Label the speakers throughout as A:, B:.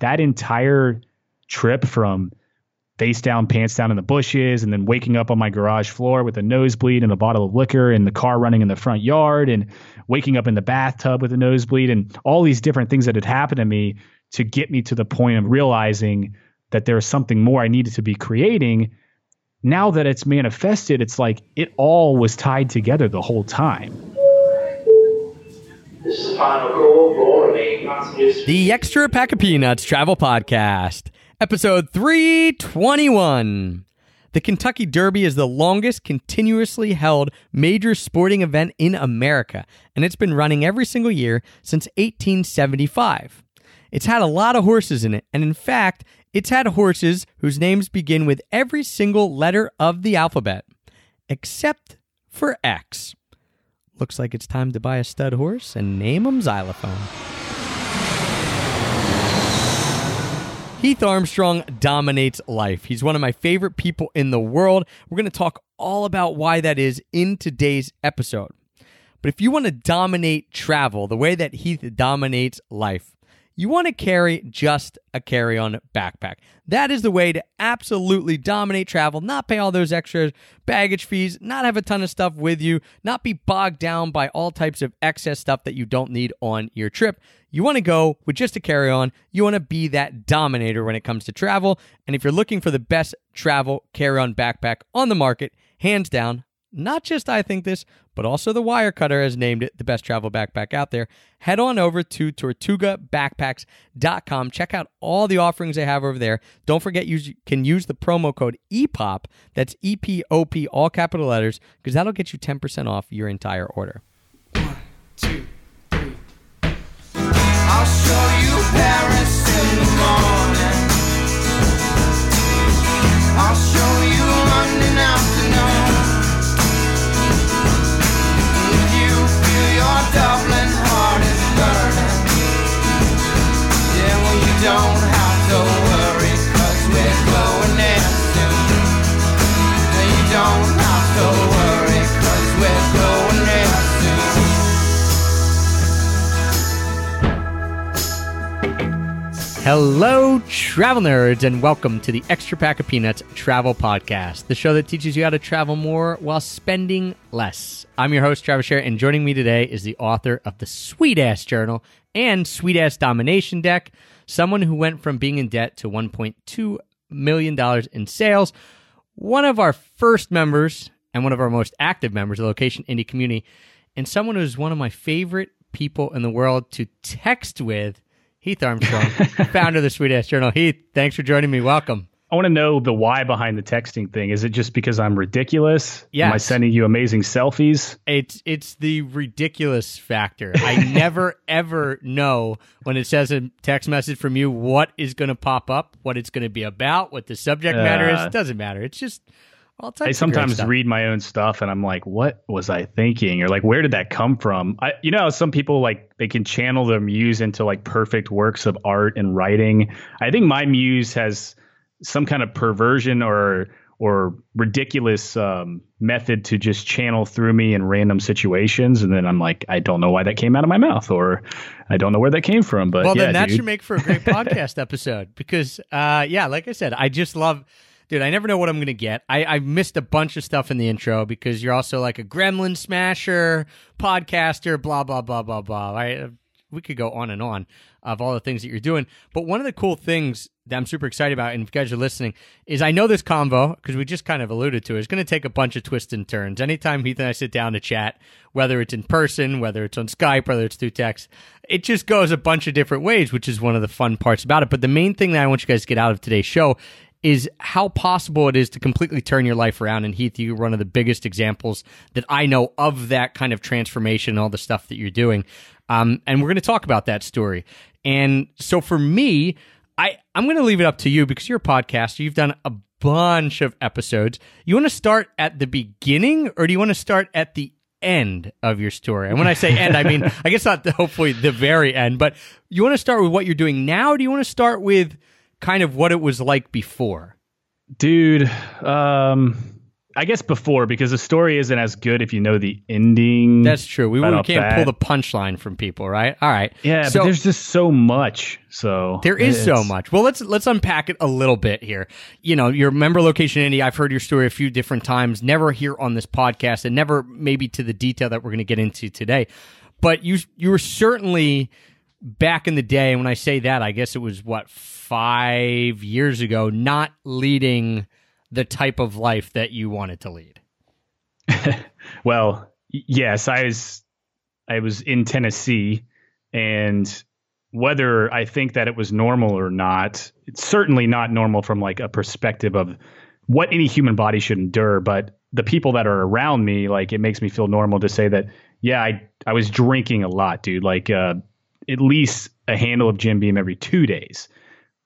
A: that entire trip from face down, pants down in the bushes, and then waking up on my garage floor with a nosebleed and a bottle of liquor and the car running in the front yard and waking up in the bathtub with a nosebleed and all these different things that had happened to me to get me to the point of realizing that there was something more I needed to be creating. Now that it's manifested, it's like it all was tied together the whole time.
B: This is the final call passengers.
C: The Extra Pack of Peanuts Travel Podcast, episode 321. The Kentucky Derby is the longest continuously held major sporting event in America, and it's been running every single year since 1875. It's had a lot of horses in it, and in fact, it's had horses whose names begin with every single letter of the alphabet, except for X. Looks like it's time to buy a stud horse and name him Xylophone. Heath Armstrong dominates life. He's one of my favorite people in the world. We're going to talk all about why that is in today's episode. But if you want to dominate travel the way that Heath dominates life, you want to carry just a carry on backpack. That is the way to absolutely dominate travel, not pay all those extra baggage fees, not have a ton of stuff with you, not be bogged down by all types of excess stuff that you don't need on your trip. You want to go with just a carry on. You want to be that dominator when it comes to travel. And if you're looking for the best travel carry on backpack on the market, hands down, not just I think this, but also the Wirecutter has named it the best travel backpack out there. Head on over to tortugabackpacks.com. Check out all the offerings they have over there. Don't forget you can use the promo code EPOP, that's E P O P, all capital letters, because that'll get you 10% off your entire order.
D: I'll show you Paris in the morning. I'll show you Dublin heart is burning, yeah, well, you don't
C: Hello, travel nerds, and welcome to the Extra Pack of Peanuts Travel Podcast, the show that teaches you how to travel more while spending less. I'm your host, Travis Sherry, and joining me today is the author of the Sweet Ass Journal and Sweet Ass Domination Deck, someone who went from being in debt to $1.2 million in sales, one of our first members and one of our most active members of the Location Indie community, and someone who's one of my favorite people in the world to text with. Heath Armstrong, founder of the Sweet Ass Journal. Heath, thanks for joining me. Welcome.
A: I want to know the why behind the texting thing. Is it just because I'm ridiculous? Am I sending you amazing selfies?
C: It's it's the ridiculous factor. I never ever know when it says a text message from you what is going to pop up, what it's going to be about, what the subject matter is.
A: Uh,
C: It doesn't matter. It's just.
A: I
C: of great
A: sometimes
C: stuff.
A: read my own stuff and I'm like, what was I thinking? Or like, where did that come from? I, you know, some people like they can channel their muse into like perfect works of art and writing. I think my muse has some kind of perversion or or ridiculous um, method to just channel through me in random situations, and then I'm like, I don't know why that came out of my mouth, or I don't know where that came from. But
C: well,
A: yeah,
C: then that
A: dude.
C: should make for a great podcast episode because, uh, yeah, like I said, I just love, dude. I never know what I'm gonna get. I, I missed a bunch of stuff in the intro because you're also like a Gremlin smasher, podcaster, blah blah blah blah blah. I, we could go on and on of all the things that you're doing, but one of the cool things that I'm super excited about, and if you guys are listening, is I know this convo because we just kind of alluded to. It's going to take a bunch of twists and turns. Anytime Heath and I sit down to chat, whether it's in person, whether it's on Skype, whether it's through text, it just goes a bunch of different ways, which is one of the fun parts about it. But the main thing that I want you guys to get out of today's show is how possible it is to completely turn your life around. And Heath, you're one of the biggest examples that I know of that kind of transformation, and all the stuff that you're doing. Um, and we're going to talk about that story. And so for me, I, I'm going to leave it up to you because you're a podcaster. You've done a bunch of episodes. You want to start at the beginning or do you want to start at the end of your story? And when I say end, I mean, I guess not the, hopefully the very end, but you want to start with what you're doing now? Or do you want to start with kind of what it was like before?
A: dude um I guess before because the story isn't as good if you know the ending.
C: That's true. We, we can't
A: bat.
C: pull the punchline from people, right? All right.
A: yeah,
C: So-
A: but there's just so much. So
C: There is so much. Well, let's let's unpack it a little bit here. You know, your member location Indie. I've heard your story a few different times. Never here on this podcast, and never maybe to the detail that we're going to get into today. But you you were certainly back in the day. When I say that, I guess it was what five years ago. Not leading the type of life that you wanted to lead.
A: Well, yes, I was I was in Tennessee and whether I think that it was normal or not, it's certainly not normal from like a perspective of what any human body should endure, but the people that are around me, like it makes me feel normal to say that yeah, I I was drinking a lot, dude, like uh at least a handle of Jim Beam every 2 days.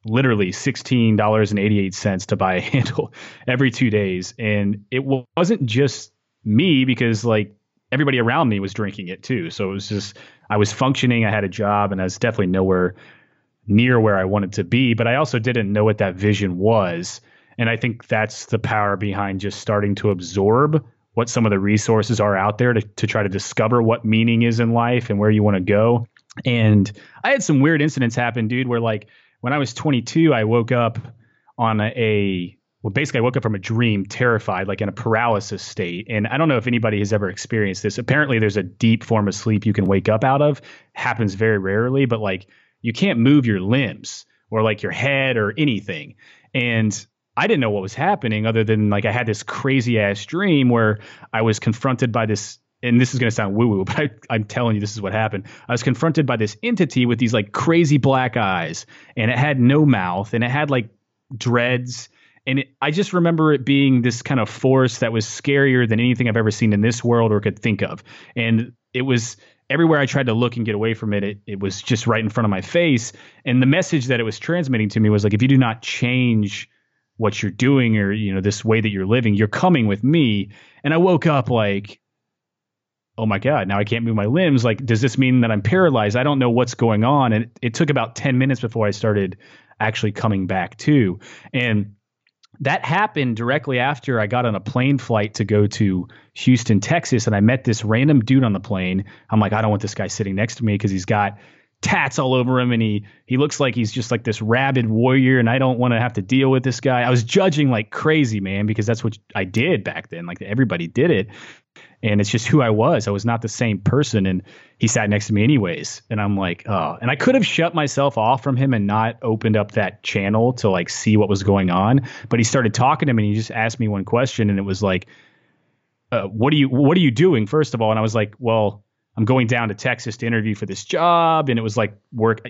A: Literally $16.88 to buy a handle every 2 days and it wasn't just me because like everybody around me was drinking it too. So it was just I was functioning, I had a job, and I was definitely nowhere near where I wanted to be. But I also didn't know what that vision was. And I think that's the power behind just starting to absorb what some of the resources are out there to, to try to discover what meaning is in life and where you want to go. And I had some weird incidents happen, dude, where like when I was 22, I woke up on a, a well, basically, I woke up from a dream, terrified, like in a paralysis state. And I don't know if anybody has ever experienced this. Apparently, there's a deep form of sleep you can wake up out of. Happens very rarely, but like you can't move your limbs or like your head or anything. And I didn't know what was happening other than like I had this crazy ass dream where I was confronted by this. And this is going to sound woo woo, but I, I'm telling you, this is what happened. I was confronted by this entity with these like crazy black eyes, and it had no mouth, and it had like dreads and it, I just remember it being this kind of force that was scarier than anything I've ever seen in this world or could think of. And it was everywhere I tried to look and get away from it, it, it was just right in front of my face. And the message that it was transmitting to me was like, if you do not change what you're doing or, you know, this way that you're living, you're coming with me. And I woke up like, oh my God, now I can't move my limbs. Like, does this mean that I'm paralyzed? I don't know what's going on. And it, it took about 10 minutes before I started actually coming back to. And that happened directly after I got on a plane flight to go to Houston, Texas, and I met this random dude on the plane. I'm like, I don't want this guy sitting next to me because he's got tats all over him and he he looks like he's just like this rabid warrior and I don't want to have to deal with this guy. I was judging like crazy, man, because that's what I did back then. Like everybody did it. And it's just who I was. I was not the same person and he sat next to me anyways. And I'm like, oh, and I could have shut myself off from him and not opened up that channel to like see what was going on, but he started talking to me and he just asked me one question and it was like uh, what are you what are you doing first of all and i was like well i'm going down to texas to interview for this job and it was like work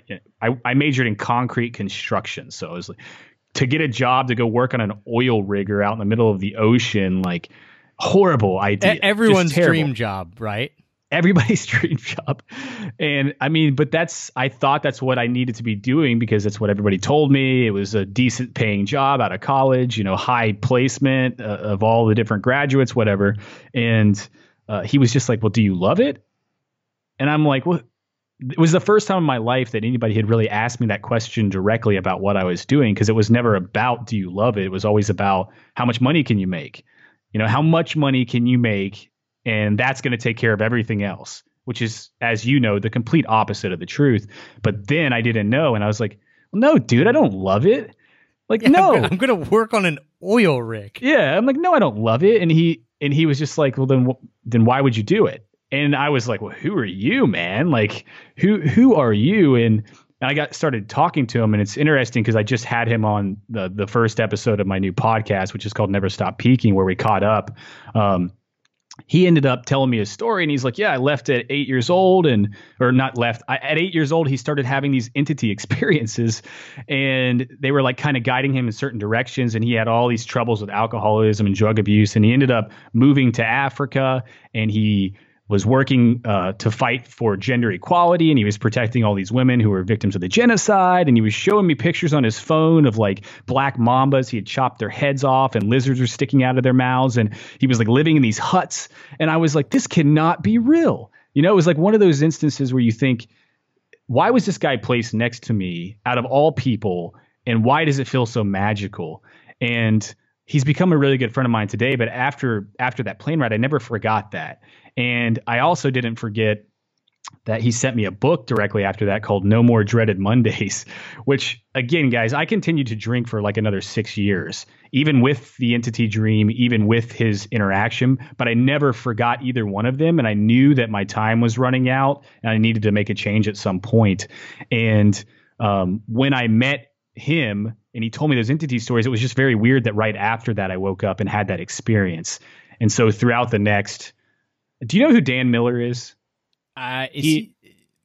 A: i, I majored in concrete construction so it was like to get a job to go work on an oil rigger out in the middle of the ocean like horrible idea
C: E- everyone's dream job, right?
A: everybody's dream job. And I mean, but that's I thought that's what I needed to be doing because that's what everybody told me. It was a decent paying job out of college, you know, high placement uh, of all the different graduates, whatever. And uh, he was just like, "Well, do you love it?" And I'm like, "Well." It was the first time in my life that anybody had really asked me that question directly about what I was doing because it was never about do you love it? It was always about how much money can you make? You know, how much money can you make? And that's going to take care of everything else which is as you know the complete opposite of the truth. But then i didn't know and i was like well, no dude i don't love it. Like
C: I'm
A: no.
C: I'm going to work on an oil rig.
A: yeah i'm like no i don't love it. And he and he was just like well then then why would you do it? And i was like well who are you man? Like who who are you? And and I got started talking to him, and it's interesting because I just had him on the the first episode of my new podcast, which is called Never Stop Peaking, where we caught up. Um, he ended up telling me his story and he's like yeah i left at eight years old and or not left I, at eight years old he started having these entity experiences and they were like kind of guiding him in certain directions and he had all these troubles with alcoholism and drug abuse and he ended up moving to africa and he was working uh, to fight for gender equality and he was protecting all these women who were victims of the genocide and he was showing me pictures on his phone of like black mambas. He had chopped their heads off and lizards were sticking out of their mouths and he was like living in these huts. And i was like this cannot be real. You know it was like one of those instances where you think why was this guy placed next to me out of all people and why does it feel so magical? And he's become a really good friend of mine today. But after after that plane ride, I never forgot that, and I also didn't forget that he sent me a book directly after that called No More Dreaded Mondays, which again, guys, I continued to drink for like another six years, even with the entity dream, even with his interaction, but I never forgot either one of them. And I knew that my time was running out and I needed to make a change at some point. And um, when I met him and he told me those entity stories, it was just very weird that right after that I woke up and had that experience. And so throughout the next, do you know who Dan Miller is?
C: Uh, is
A: He-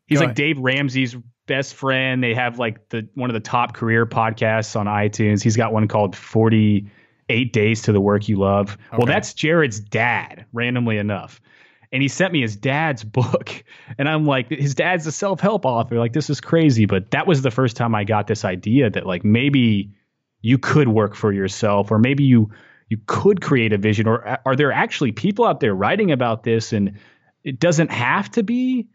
A: He's like
C: ahead.
A: Dave Ramsey's best friend. They have like the one of the top career podcasts on iTunes. He's got one called 48 Days to the Work You Love. Well, that's Jared's dad, randomly enough. And he sent me his dad's book. And I'm like, his dad's a self help author. Like, this is crazy. But that was the first time I got this idea that, like, maybe you could work for yourself or maybe you you could create a vision or are there actually people out there writing about this and it doesn't have to be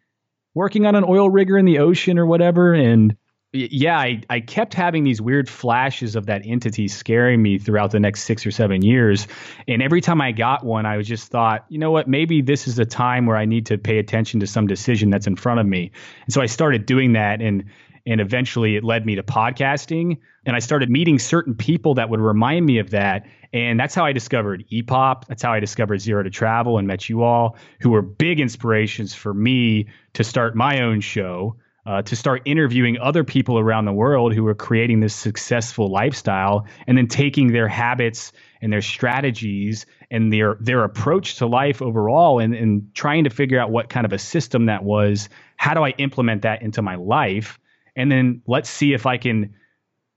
A: working on an oil rigger in the ocean or whatever and yeah I, I kept having these weird flashes of that entity scaring me throughout the next six or seven years. And every time i got one i was just thought you know what? Maybe this is a time where i need to pay attention to some decision that's in front of me. And so i started doing that and and eventually it led me to podcasting. And i started meeting certain people that would remind me of that. And that's how i discovered epop that's how i discovered zero to travel and met you all who were big inspirations for me to start my own show uh, to start interviewing other people around the world who are creating this successful lifestyle and then taking their habits and their strategies and their their approach to life overall and, and trying to figure out what kind of a system that was. How do i implement that into my life? And then let's see if I can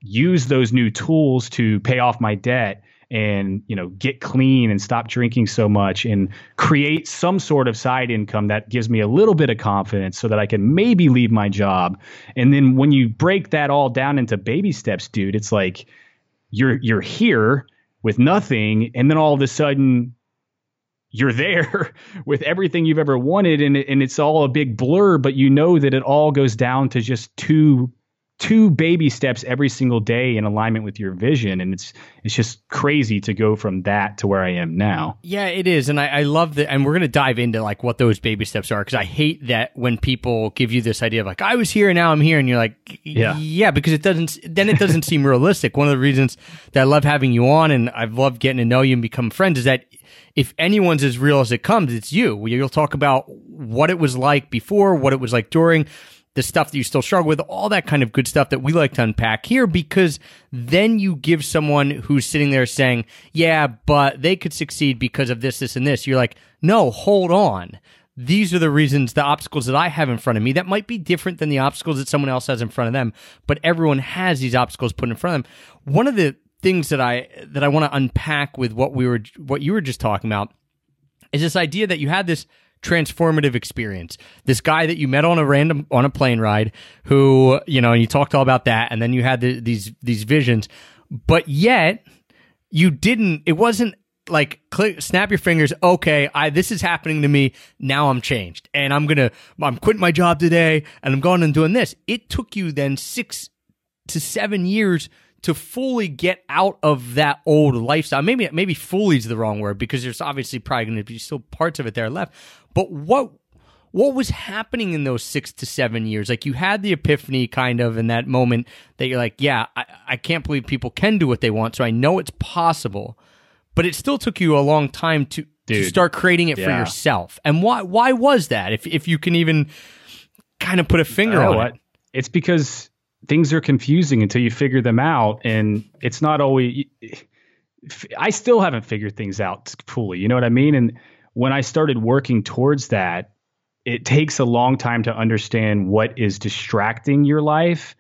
A: use those new tools to pay off my debt and you know get clean and stop drinking so much and create some sort of side income that gives me a little bit of confidence so that I can maybe leave my job. And then when you break that all down into baby steps dude it's like you're you're here with nothing and then all of a sudden you're there with everything you've ever wanted and and it's all a big blur but you know that it all goes down to just two two baby steps every single day in alignment with your vision and it's it's just crazy to go from that to where I am now.
C: Yeah, it is, and I, I love that. And we're gonna dive into like what those baby steps are because I hate that when people give you this idea of like I was here and now I'm here, and you're like,
A: Yeah.
C: yeah, because it doesn't. Then it doesn't seem realistic. One of the reasons that I love having you on and I've loved getting to know you and become friends is that if anyone's as real as it comes, it's you. You'll talk about what it was like before, what it was like during the stuff that you still struggle with, all that kind of good stuff that we like to unpack here, because then you give someone who's sitting there saying, yeah, but they could succeed because of this, this, and this. You're like, no, hold on. These are the reasons, the obstacles that I have in front of me that might be different than the obstacles that someone else has in front of them, but everyone has these obstacles put in front of them. One of the things that I, that I want to unpack with what we were, what you were just talking about is this idea that you had this transformative experience. This guy that you met on a random on a plane ride, who you know, and you talked all about that, and then you had the, these these visions, but yet you didn't. It wasn't like click, snap your fingers. Okay, I this is happening to me now. I'm changed, and I'm gonna I'm quitting my job today, and I'm going and doing this. It took you then six to seven years to fully get out of that old lifestyle. Maybe maybe fully is the wrong word because there's obviously probably going to be still parts of it there left. But what what was happening in those six to seven years? Like you had the epiphany kind of in that moment that you're like, yeah, I, I can't believe people can do what they want, so I know it's possible. But it still took you a long time to, to start creating it for yourself. And why why was that? If if you can even kind of put a finger on
A: what?
C: it.
A: It's because things are confusing until you figure them out, and it's not always. I still haven't figured things out fully. You know what I mean? And when I started working towards that, it takes a long time to understand what is distracting your life.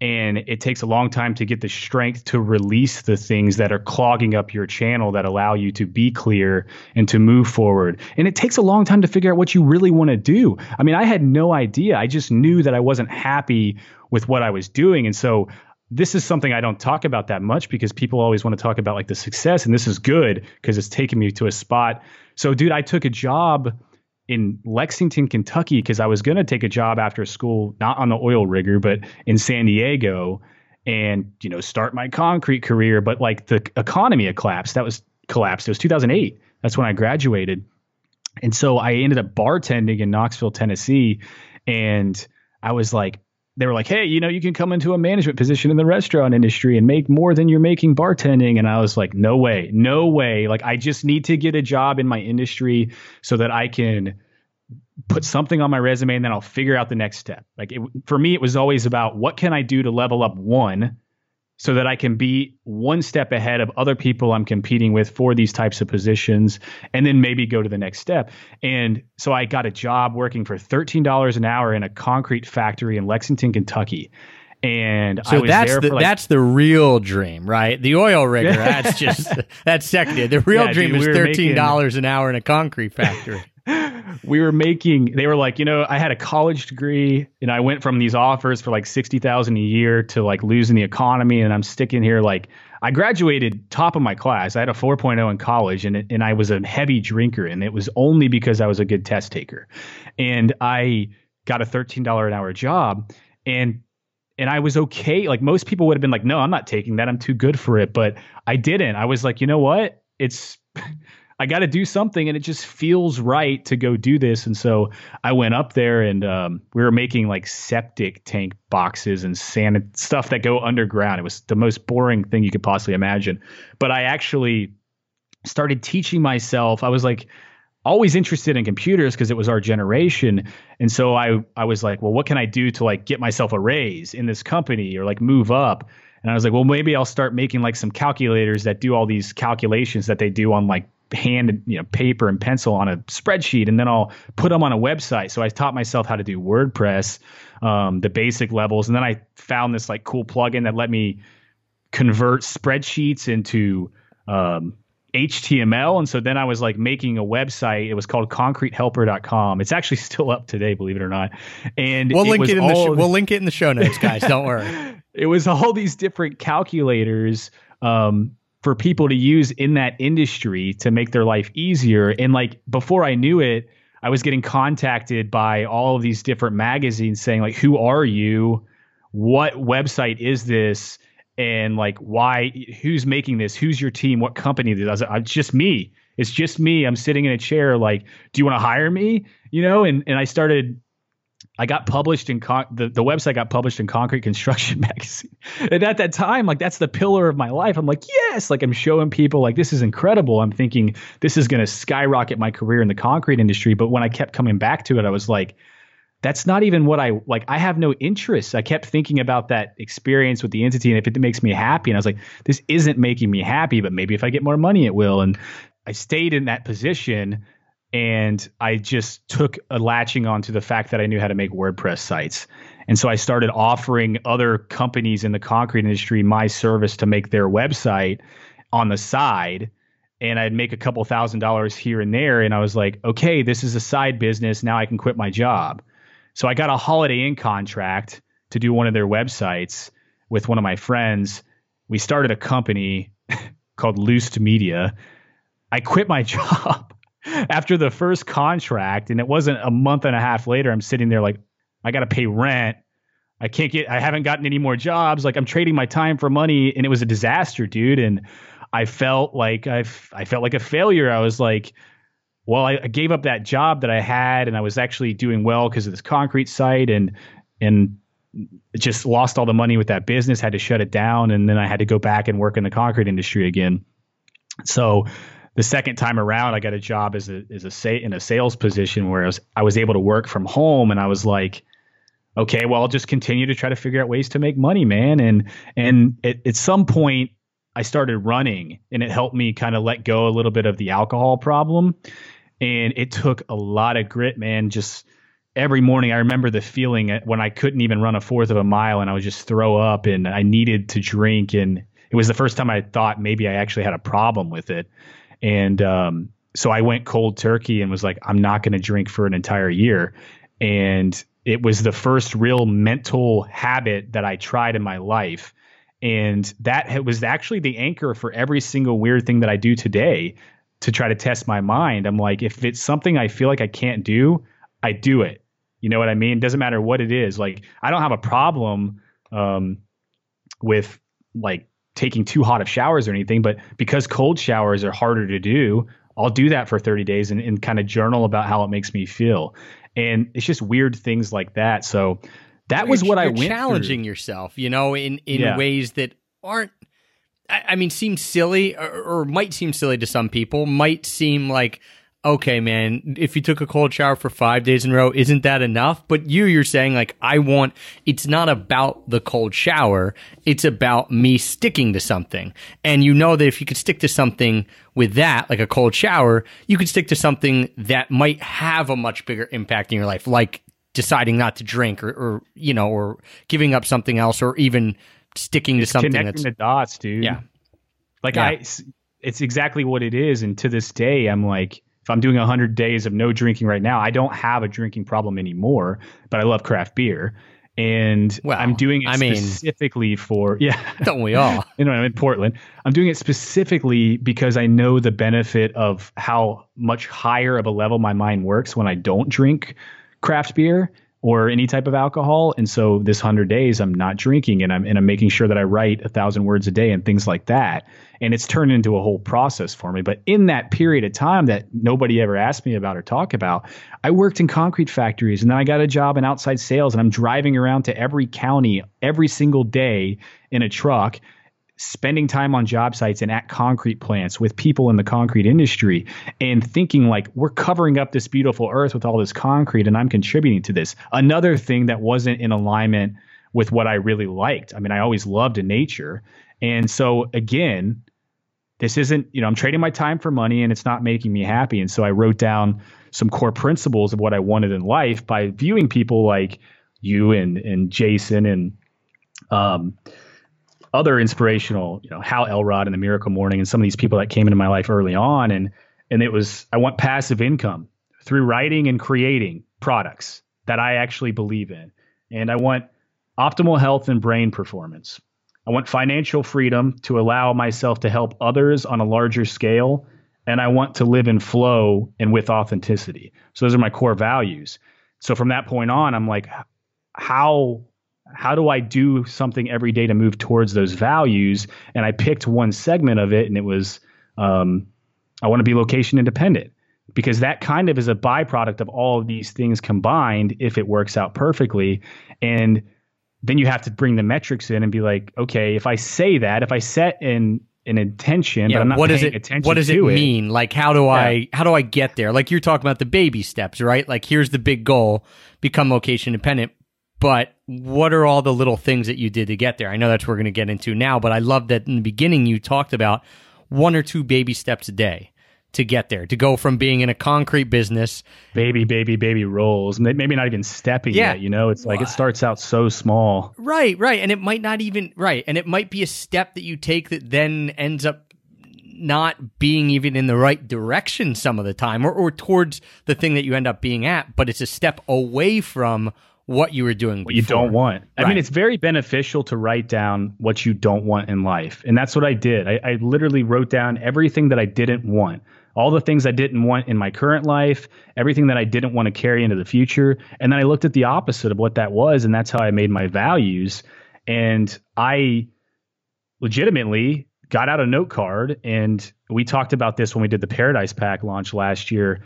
A: And it takes a long time to get the strength to release the things that are clogging up your channel that allow you to be clear and to move forward. And it takes a long time to figure out what you really want to do. I mean, I had no idea. I just knew that I wasn't happy with what I was doing. And so this is something I don't talk about that much because people always want to talk about like the success. And this is good because it's taken me to a spot. So, dude, I took a job in Lexington, Kentucky, because I was going to take a job after school, not on the oil rigger, but in San Diego. and you know start my concrete career. But like the economy collapsed. That was collapsed. It was 2008. That's when I graduated, and so I ended up bartending in Knoxville, Tennessee, and I was like, they were like, hey, you know, you can come into a management position in the restaurant industry and make more than you're making bartending. And I was like, no way, no way. Like, I just need to get a job in my industry so that I can put something on my resume and then I'll figure out the next step. Like, it, for me, it was always about what can I do to level up one so that I can be one step ahead of other people I'm competing with for these types of positions and then maybe go to the next step. And so I got a job working for $13 an hour in a concrete factory in Lexington, Kentucky. And
C: So
A: I was
C: that's the
A: like,
C: that's the real dream, right? The oil rigger, that's just that's secondary. The real
A: Yeah,
C: dream
A: dude,
C: is
A: we
C: thirteen dollars an hour in a concrete factory.
A: we were making they were like you know i had a college degree and i went from these offers for like 60000 a year to like losing the economy and i'm sticking here like i graduated top of my class i had a 4.0 in college and, and i was a heavy drinker and it was only because i was a good test taker and i got a $13 an hour job and and I was okay. Like most people would have been like, no, I'm not taking that. I'm too good for it. But I didn't. I was like, you know what? It's I got to do something, and it just feels right to go do this. And so I went up there, and um, we were making like septic tank boxes and sand stuff that go underground. It was the most boring thing you could possibly imagine. But I actually started teaching myself. I was like always interested in computers because it was our generation and so i i was like well what can i do to like get myself a raise in this company or like move up and i was like well maybe i'll start making like some calculators that do all these calculations that they do on like hand you know paper and pencil on a spreadsheet and then i'll put them on a website so i taught myself how to do wordpress um, the basic levels and then i found this like cool plugin that let me convert spreadsheets into um, HTML. And so then I was like making a website. It was called concretehelper.com. It's actually still up today, believe it or not. And
C: We'll
A: it
C: link it in the sh- we'll link it in the show notes, guys. Don't worry.
A: it was all these different calculators um, for people to use in that industry to make their life easier. And like before I knew it, I was getting contacted by all of these different magazines saying like, "Who are you? What website is this?" And like, why? Who's making this? Who's your team? What company does it? It's just me. It's just me. I'm sitting in a chair. Like, do you want to hire me? You know? And and I started I got published in con- the the website got published in Concrete Construction Magazine, and at that time, like that's the pillar of my life. I'm like, yes, like I'm showing people like this is incredible. I'm thinking this is going to skyrocket my career in the concrete industry. But when I kept coming back to it, I was like, that's not even what I like. I have no interest. I kept thinking about that experience with the entity, and if it makes me happy, and I was like, this isn't making me happy, but maybe if I get more money, it will. And I stayed in that position and I just took a latching on to the fact that I knew how to make WordPress sites. And so I started offering other companies in the concrete industry my service to make their website on the side. And I'd make a couple thousand dollars here and there. And I was like, okay, this is a side business. Now I can quit my job. So I got a Holiday Inn contract to do one of their websites with one of my friends. We started a company called Loosed Media. I quit my job after the first contract, and it wasn't a month and a half later. I'm sitting there like, I got to pay rent. I can't get, I haven't gotten any more jobs. Like I'm trading my time for money, and it was a disaster, dude. And I felt like I, I felt like a failure. I was like, well, I, I gave up that job that I had, and I was actually doing well because of this concrete site, and and just lost all the money with that business. Had to shut it down, and then I had to go back and work in the concrete industry again. So the second time around, I got a job as a as a sa- in a sales position where I was I was able to work from home, and I was like, okay, well, I'll just continue to try to figure out ways to make money, man. And and at some point, I started running, and it helped me kind of let go a little bit of the alcohol problem. And it took a lot of grit, man. Just every morning, I remember the feeling when I couldn't even run a fourth of a mile, and I would just throw up, and I needed to drink, and it was the first time I thought maybe I actually had a problem with it. And um, so I went cold turkey and was like, I'm not going to drink for an entire year. And it was the first real mental habit that I tried in my life. And that was actually the anchor for every single weird thing that I do today to try to test my mind. I'm like, if it's something I feel like I can't do, I do it. You know what I mean? Doesn't matter what it is. Like, I don't have a problem um, with like taking too hot of showers or anything, but because cold showers are harder to do, I'll do that for 30 days and, and kind of journal about how it makes me feel. And it's just weird things like that. So that was what I went
C: challenging
A: through.
C: yourself, you know, in in
A: Yeah.
C: ways that aren't. I, I mean, seem silly or, or might seem silly to some people. Might seem like, okay, man, if you took a cold shower for five days in a row, isn't that enough? But you, you're saying like, I want. It's not about the cold shower. It's about me sticking to something, and you know that if you could stick to something with that, like a cold shower, you could stick to something that might have a much bigger impact in your life, like deciding not to drink or, or you know or giving up something else or even sticking to something
A: connecting
C: that's
A: the dots, dude.
C: Yeah.
A: Like
C: Yeah.
A: I, it's exactly what it is. And to this day, I'm like, if I'm doing 100 days of no drinking right now, I don't have a drinking problem anymore, but I love craft beer. And
C: Well,
A: I'm doing it
C: I mean-
A: specifically for, yeah.
C: don't we all
A: you know, I'm in Portland. I'm doing it specifically because I know the benefit of how much higher of a level my mind works when I don't drink craft beer or any type of alcohol. And so this hundred days, I'm not drinking, and I'm and I'm making sure that I write a thousand words a day and things like that. And it's turned into a whole process for me. But in that period of time that nobody ever asked me about or talk about, I worked in concrete factories, and then I got a job in outside sales, and I'm driving around to every county every single day in a truck spending time on job sites and at concrete plants with people in the concrete industry and thinking like we're covering up this beautiful earth with all this concrete and I'm contributing to this. Another thing that wasn't in alignment with what I really liked. I mean, I always loved nature. And so again, this isn't, you know, I'm trading my time for money and it's not making me happy. And so I wrote down some core principles of what I wanted in life by viewing people like you and and Jason and um other inspirational, you know, Hal Elrod and the Miracle Morning and some of these people that came into my life early on. And and it was I want passive income through writing and creating products that I actually believe in. And I want optimal health and brain performance. I want financial freedom to allow myself to help others on a larger scale. And I want to live in flow and with authenticity. So those are my core values. So from that point on, I'm like, how how do I do something every day to move towards those values? And I picked one segment of it, and it was um, I want to be location independent because that kind of is a byproduct of all of these things combined if it works out perfectly. And then you have to bring the metrics in and be like, okay, if I say that, if I set an an intention, but I'm not
C: what
A: paying
C: it
A: attention
C: what does it mean? Like how do i how do i get there? Like you're talking about the baby steps right? Like here's the big goal become location independent but what are all the little things that you did to get there i know that's what we're going to get into now but i love that in the beginning you talked about one or two baby steps a day to get there to go from being in a concrete business
A: baby, baby, baby rolls. Maybe not even stepping
C: Yeah.
A: yet. You know, it's like it starts out so small.
C: Right, right. And it might not even right. And it might be a step that you take that then ends up not being even in the right direction some of the time or, or towards the thing that you end up being at, but it's a step away from what you were doing
A: what you don't want. I mean, it's very beneficial to write down what you don't want in life. And that's what I did. I, I literally wrote down everything that I didn't want, all the things I didn't want in my current life, everything that I didn't want to carry into the future. And then I looked at the opposite of what that was. And that's how I made my values. And I legitimately got out a note card and we talked about this when we did the Paradise Pack launch last year.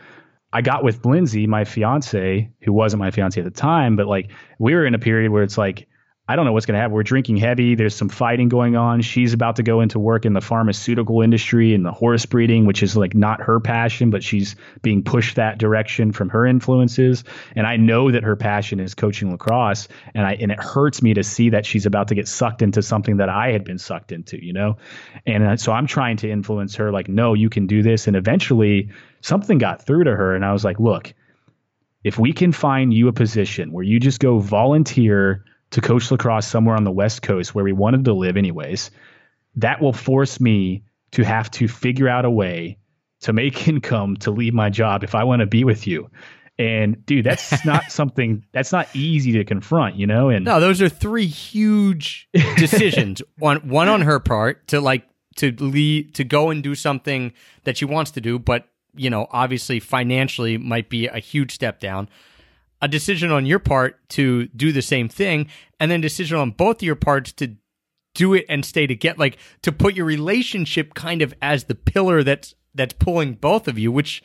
A: I got with Lindsay, my fiance, who wasn't my fiance at the time, but like we were in a period where it's like, I don't know what's going to happen. We're drinking heavy. There's some fighting going on. She's about to go into work in the pharmaceutical industry and the horse breeding, which is like not her passion, but she's being pushed that direction from her influences. And I know that her passion is coaching lacrosse, and I and it hurts me to see that she's about to get sucked into something that I had been sucked into, you know. And uh, so I'm trying to influence her, like, no, you can do this. And eventually, something got through to her, and I was like, look, if we can find you a position where you just go volunteer to coach lacrosse somewhere on the West Coast where we wanted to live, anyways, that will force me to have to figure out a way to make income to leave my job if I want to be with you. And dude, that's not something that's not easy to confront, you know? And
C: No, those are three huge decisions. one one on her part to like to lead to go and do something that she wants to do, but you know, obviously financially might be a huge step down. A decision on your part to do the same thing, and then decision on both of your parts to do it and stay together, like to put your relationship kind of as the pillar that's that's pulling both of you, which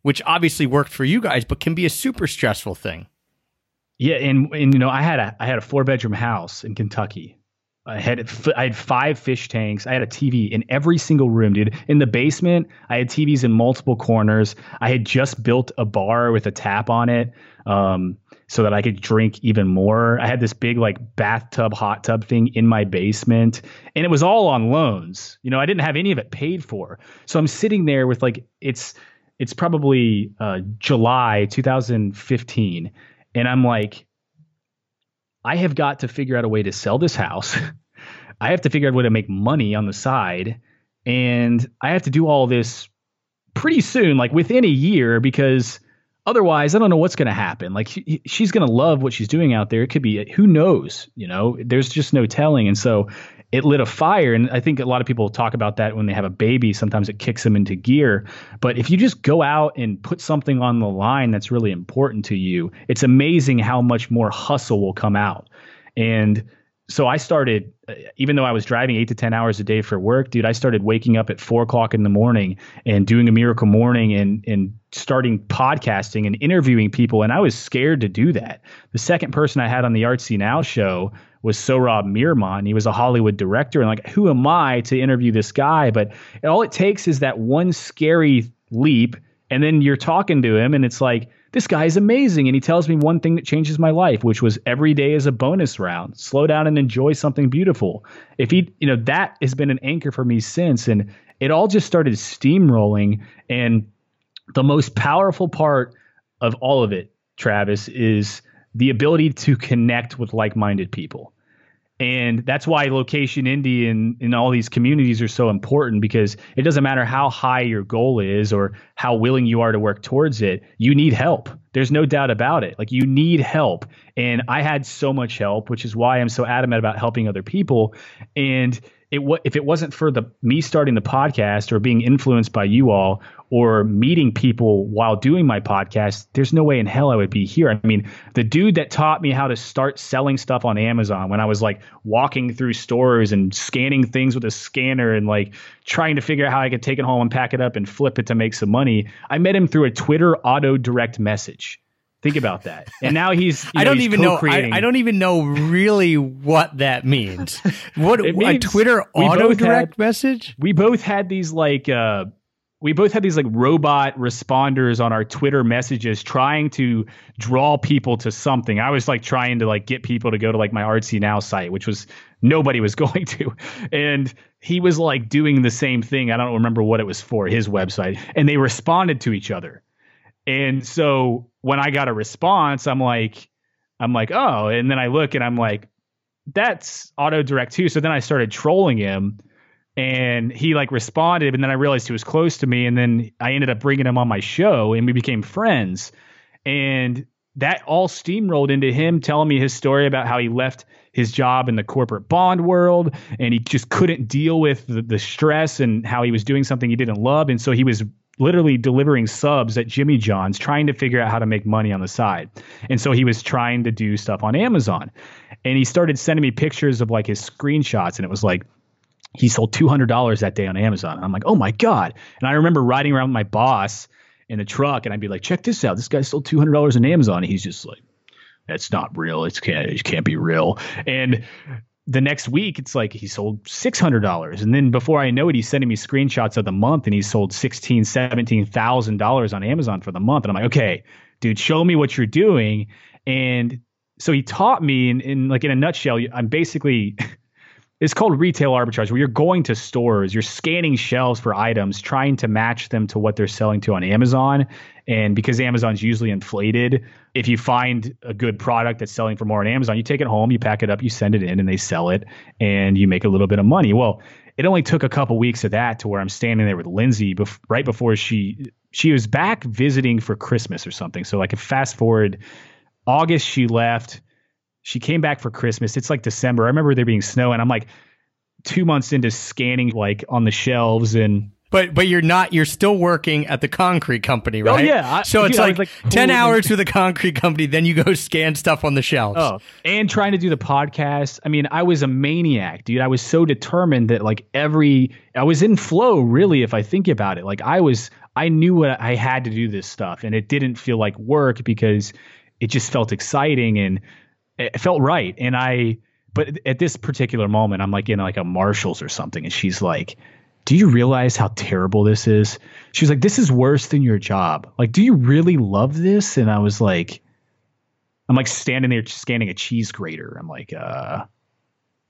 C: which obviously worked for you guys, but can be a super stressful thing.
A: Yeah, and and you know, I had a I had a four bedroom house in Kentucky. I had I had five fish tanks. I had a TV in every single room, dude. In the basement, I had TVs in multiple corners. I had just built a bar with a tap on it, um, so that I could drink even more. I had this big like bathtub, hot tub thing in my basement, and it was all on loans. You know, I didn't have any of it paid for. So I'm sitting there with like it's it's probably uh, July 2015, and I'm like, I have got to figure out a way to sell this house. I have to figure out a way to make money on the side. And I have to do all this pretty soon, like within a year, because otherwise I don't know what's going to happen. Like she, she's going to love what she's doing out there. It could be, who knows, you know, there's just no telling. And so it lit a fire. And I think a lot of people talk about that when they have a baby. Sometimes it kicks them into gear. But if you just go out and put something on the line that's really important to you, it's amazing how much more hustle will come out. And so I started, uh, even though I was driving eight to 10 hours a day for work, dude, I started waking up at four o'clock in the morning and doing a miracle morning and, and starting podcasting and interviewing people. And I was scared to do that. The second person I had on the Artsy Now show was Sohrab Mirmont. He was a Hollywood director. And like, who am I to interview this guy? But all it takes is that one scary leap. And then you're talking to him and it's like, this guy is amazing. And he tells me one thing that changes my life, which was every day is a bonus round. Slow down and enjoy something beautiful. If he, you know, that has been an anchor for me since. And it all just started steamrolling. And the most powerful part of all of it, Travis, is the ability to connect with like minded people. And that's why location indie and all these communities are so important because it doesn't matter how high your goal is or how willing you are to work towards it, you need help. There's no doubt about it. Like you need help. And I had so much help, which is why I'm so adamant about helping other people. And it if it wasn't for the me starting the podcast or being influenced by you all or meeting people while doing my podcast, there's no way in hell I would be here. I mean, the dude that taught me how to start selling stuff on Amazon when I was like walking through stores and scanning things with a scanner and like trying to figure out how I could take it home and pack it up and flip it to make some money. I met him through a Twitter auto direct message. Think about that. And now he's. You know,
C: I don't
A: he's
C: even know. I. I don't even know really what that means. What
A: It
C: a Twitter auto direct
A: had-
C: message?
A: we both had these like uh we both had these like robot responders on our Twitter messages trying to draw people to something. I was like trying to like get people to go to like my artsy now site, which was nobody was going to. And he was like doing the same thing. I don't remember what it was for, his website. And they responded to each other. And so when I got a response, I'm like, I'm like, oh, and then I look and I'm like, that's auto direct too. So then I started trolling him and he like responded and then i realized he was close to me and then i ended up bringing him on my show and we became friends and that all steamrolled into him telling me his story about how he left his job in the corporate bond world and he just couldn't deal with the, the stress and how he was doing something he didn't love and so he was literally delivering subs at Jimmy John's trying to figure out how to make money on the side. And so he was trying to do stuff on Amazon. And he started sending me pictures of like his screenshots and it was like he sold $200 that day on Amazon. And I'm like, oh my God. And I remember riding around with my boss in a truck and I'd be like, check this out. This guy sold $200 on Amazon. And he's just like, that's not real. It's can't, it can't be real. And the next week, it's like he sold $600. And then before I know it, he's sending me screenshots of the month and he sold $16,000, $17,000 on Amazon for the month. And I'm like, okay, dude, show me what you're doing. And so he taught me in, in like in a nutshell, I'm basically it's called retail arbitrage where you're going to stores you're scanning shelves for items trying to match them to what they're selling to on amazon. And because amazon's usually inflated if you find a good product that's selling for more on amazon you take it home you pack it up you send it in and they sell it and you make a little bit of money. Well it only took a couple weeks of that to where i'm standing there with lindsay bef- right before she she was back visiting for christmas or something. So like fast forward august she left she came back for Christmas. It's like December. I remember there being snow, and I'm like two months into scanning like on the shelves, and
C: But but you're not. You're still working at the concrete company, oh, right?
A: Oh, yeah. I-
C: so it's
A: I
C: like,
A: like,
C: ten hours with the concrete company, then you go scan stuff on the shelves.
A: Oh, and trying to do the podcast. I mean, I was a maniac, dude. I was so determined that like every I was in flow really if I think about it. Like I was I knew what I had to do this stuff and it didn't feel like work because it just felt exciting and it felt right. And I but at this particular moment I'm like in like a Marshalls or something and she's like do you realize how terrible this is? She was like, This is worse than your job. Like, do you really love this? And I was like, I'm like standing there scanning a cheese grater. I'm like, uh,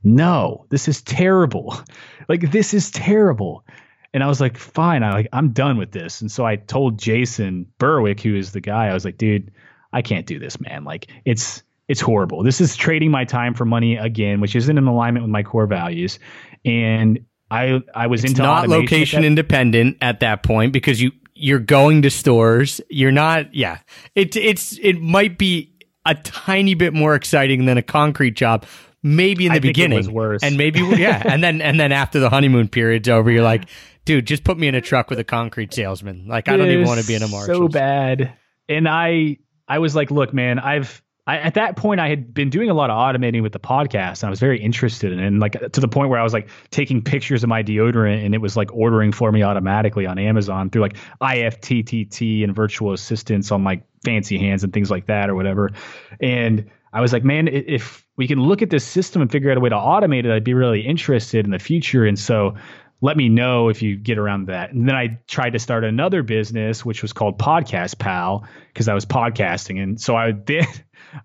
A: no, this is terrible. Like, this is terrible. And I was like, fine, I like I'm done with this. And so I told Jason Berwick, who is the guy, I was like, dude, I can't do this, man. Like it's it's horrible. This is trading my time for money again, which isn't in alignment with my core values. And I I was
C: it's
A: into
C: not
A: automation at
C: location independent at that point because you you're going to stores. You're not. Yeah, it it's it might be a tiny bit more exciting than a concrete job. Maybe in the
A: I
C: beginning,
A: was worse.
C: and maybe yeah, and then and then after the honeymoon period's over, you're like, dude, just put me in a truck with a concrete salesman. Like I don't even want to be in a Marshalls.
A: So bad. And I I was like, look, man, I've I, at that point I had been doing a lot of automating with the podcast and I was very interested in it. And like to the point where I was like taking pictures of my deodorant and it was like ordering for me automatically on Amazon through like IFTTT and virtual assistants on like fancy hands and things like that or whatever. And I was like, man, if we can look at this system and figure out a way to automate it, I'd be really interested in the future. And so let me know if you get around that. And then I tried to start another business, which was called Podcast Pal, because I was podcasting. And so I did,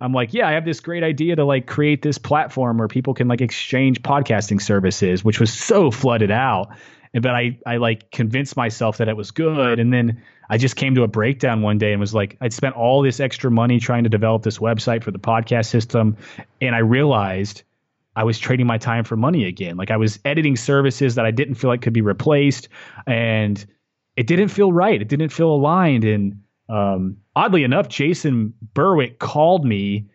A: I'm like, yeah, I have this great idea to like create this platform where people can like exchange podcasting services, which was so flooded out. But I, I like convinced myself that it was good. And then I just came to a breakdown one day and was like, I'd spent all this extra money trying to develop this website for the podcast system. And I realized I was trading my time for money again. Like I was editing services that I didn't feel like could be replaced, and it didn't feel right. It didn't feel aligned. And um, oddly enough, Jason Berwick called me.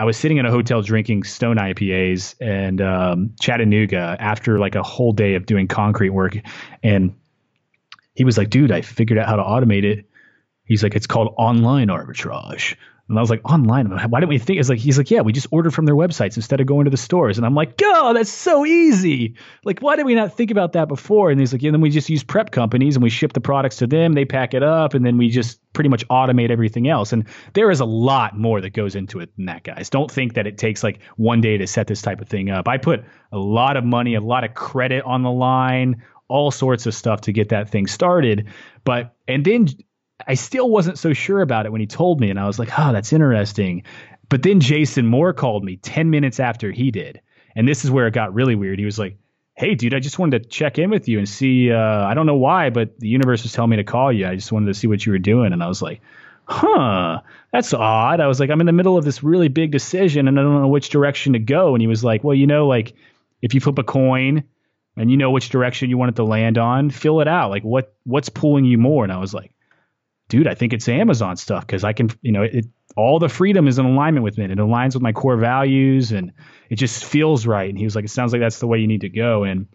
A: I was sitting in a hotel drinking Stone IPAs and um, Chattanooga after like a whole day of doing concrete work, and he was like, "Dude, I figured out how to automate it." He's like, "It's called online arbitrage." And I was like, online? Why didn't we think? It's like he's like, yeah, we just ordered from their websites instead of going to the stores. And I'm like, oh, that's so easy. Like, why did we not think about that before? And he's like, yeah, then we just use prep companies and we ship the products to them. They pack it up, and then we just pretty much automate everything else. And there is a lot more that goes into it than that, guys. Don't think that it takes like one day to set this type of thing up. I put a lot of money, a lot of credit on the line, all sorts of stuff to get that thing started. But and then I still wasn't so sure about it when he told me, and I was like, "Oh, that's interesting." But then Jason Moore called me ten minutes after he did, and this is where it got really weird. He was like, "Hey, dude, I just wanted to check in with you and see. Uh, I don't know why, but the universe was telling me to call you. I just wanted to see what you were doing." And I was like, "Huh, that's odd." I was like, "I'm in the middle of this really big decision, and I don't know which direction to go." And he was like, "Well, you know, like if you flip a coin." And you know which direction you want it to land on, fill it out. Like what what's pulling you more? And I was like, dude, I think it's Amazon stuff because I can, you know, it, all the freedom is in alignment with it. It aligns with my core values and it just feels right. And he was like, it sounds like that's the way you need to go. And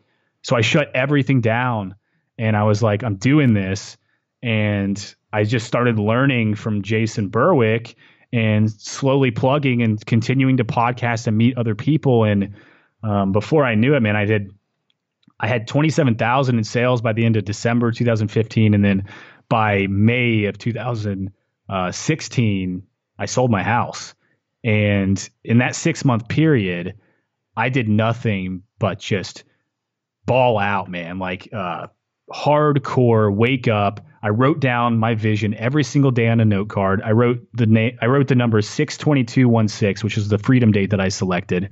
A: so I shut everything down and I was like, I'm doing this. And I just started learning from Jason Berwick and slowly plugging and continuing to podcast and meet other people. And um, before I knew it, man, I did. I had 27,000 in sales by the end of December 2015, and then by May of 2016, I sold my house. And in that six month period, I did nothing but just ball out, man. Like uh, hardcore wake up. I wrote down my vision every single day on a note card. I wrote the name. I wrote the number six twenty two one six, which is the freedom date that I selected,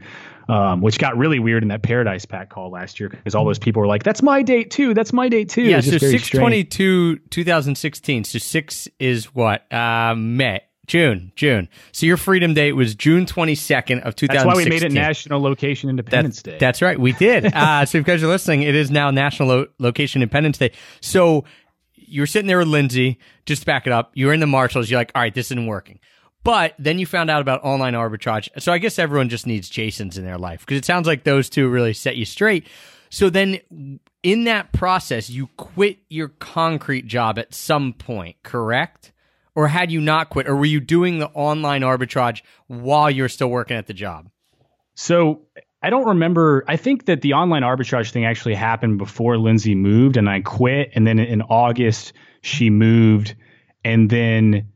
A: um, which got really weird in that Paradise Pack call last year because all those people were like, "That's my date too. That's my date too."
C: Yeah, so six twenty two, two thousand sixteen. So six is what? Uh, May, June, June. So your freedom date was June twenty second of 2016.
A: That's why we made it National Location Independence Day.
C: That's right, we did. uh, so if you guys are listening, it is now National Lo- Location Independence Day. So you were sitting there with Lindsay. Just to back it up. You were in the Marshalls. You're like, all right, this isn't working. But then you found out about online arbitrage. So I guess everyone just needs Jasons in their life because it sounds like those two really set you straight. So then in that process, you quit your concrete job at some point, correct? Or had you not quit? Or were you doing the online arbitrage while you're still working at the job?
A: So I don't remember. I think that the online arbitrage thing actually happened before Lindsay moved and I quit. And then in August, she moved. And then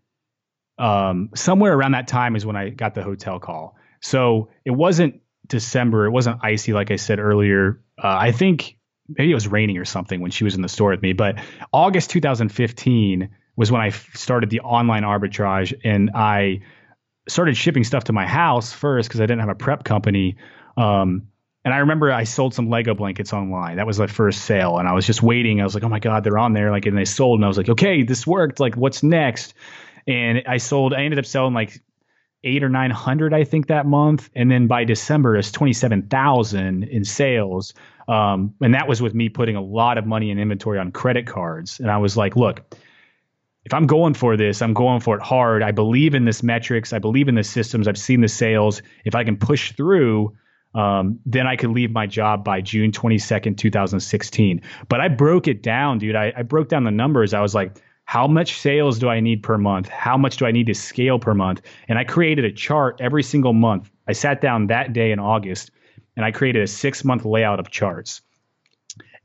A: um, somewhere around that time is when I got the hotel call. So it wasn't December. It wasn't icy, like I said earlier. Uh, I think maybe it was raining or something when she was in the store with me. But August 2015 was when I started the online arbitrage and I started shipping stuff to my house first because I didn't have a prep company. Um, and I remember I sold some Lego blankets online. That was my first sale. And I was just waiting. I was like, oh my God, they're on there. Like, and they sold. And I was like, okay, this worked. Like, what's next? And I sold, I ended up selling like eight or 900, I think, that month. And then by December, it's 27,000 in sales. Um, and that was with me putting a lot of money in inventory on credit cards. And I was like, look, if I'm going for this, I'm going for it hard. I believe in this metrics. I believe in the systems. I've seen the sales. If I can push through, um, then I could leave my job by June 22nd, 2016. But I broke it down, dude. I, I broke down the numbers. I was like, how much sales do I need per month? How much do I need to scale per month? And I created a chart every single month. I sat down that day in August and I created a six month layout of charts.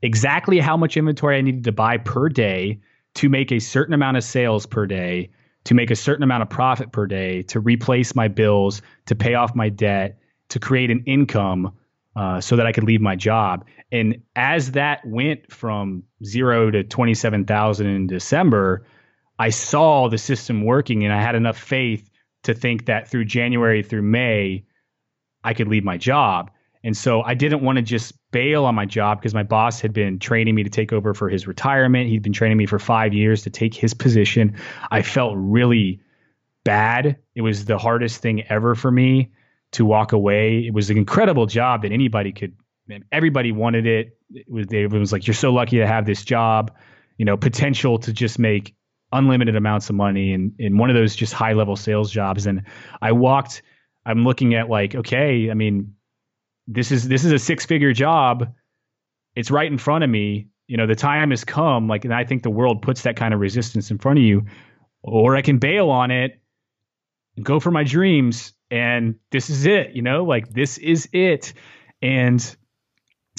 A: Exactly how much inventory I needed to buy per day to make a certain amount of sales per day, to make a certain amount of profit per day, to replace my bills, to pay off my debt, to create an income uh, so that I could leave my job. And as that went from zero to 27,000 in December, I saw the system working and I had enough faith to think that through January through May, I could leave my job. And so I didn't want to just bail on my job because my boss had been training me to take over for his retirement. He'd been training me for five years to take his position. I felt really bad. It was the hardest thing ever for me to walk away. It was an incredible job that anybody could, everybody wanted it. It was, was like, you're so lucky to have this job, you know, potential to just make unlimited amounts of money and in one of those just high level sales jobs. And I walked, I'm looking at like, okay, I mean, this is this is a six figure job. It's right in front of me. You know, the time has come. Like, and I think the world puts that kind of resistance in front of you, or I can bail on it go for my dreams. And this is it. You know, like this is it. And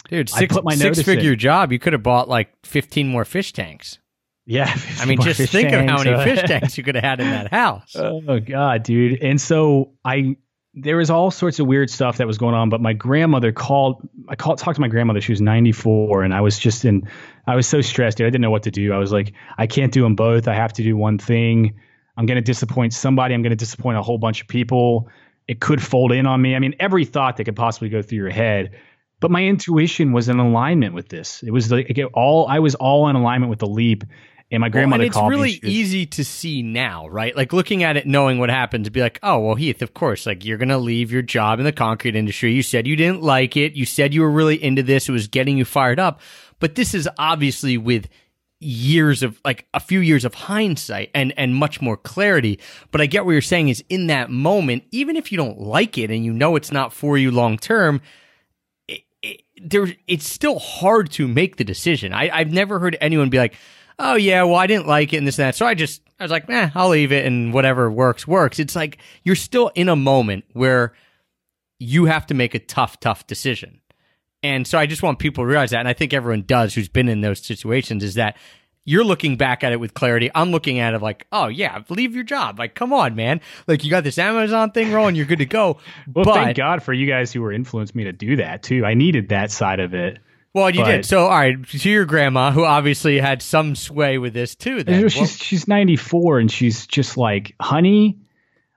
C: dude, six, six figure in. job. You could have bought like fifteen more fish tanks.
A: Yeah,
C: I mean, just think tanks. of how many uh, fish tanks you could have had in that house.
A: Oh god, dude! And so I there was all sorts of weird stuff that was going on. But my grandmother called. I called talked to my grandmother. She was 94, and I was just in. I was so stressed. Dude. I didn't know what to do. I was like, I can't do them both. I have to do one thing. I'm going to disappoint somebody. I'm going to disappoint a whole bunch of people. It could fold in on me. I mean, every thought that could possibly go through your head. But my intuition was in alignment with this. It was like all I was all in alignment with the leap, and my grandmother well, and called
C: really
A: me. It's
C: really easy to see now, right? Like looking at it, knowing what happened, to be like, oh, well, Heath, of course, like you're going to leave your job in the concrete industry. You said you didn't like it. You said you were really into this. It was getting you fired up. But this is obviously with years of like a few years of hindsight and and much more clarity but i get what you're saying is in that moment even if you don't like it and you know it's not for you long term it, it, there it's still hard to make the decision I, i've never heard anyone be like oh yeah, well I didn't like it and this and that. So I just I was like, eh, I'll leave it and whatever works works. It's like you're still in a moment where you have to make a tough, tough decision. And so I just want people to realize that, and I think everyone does who's been in those situations, is that you're looking back at it with clarity. I'm looking at it like, oh yeah, leave your job. Like, come on, man. Like you got this Amazon thing rolling, you're good to go.
A: well,
C: but,
A: thank God for you guys who were influenced me to do that too. I needed that side of it.
C: Well, you but, did. So, all right, to your grandma, who obviously had some sway with this too. Then
A: she's well, she's ninety four, and she's just like, honey,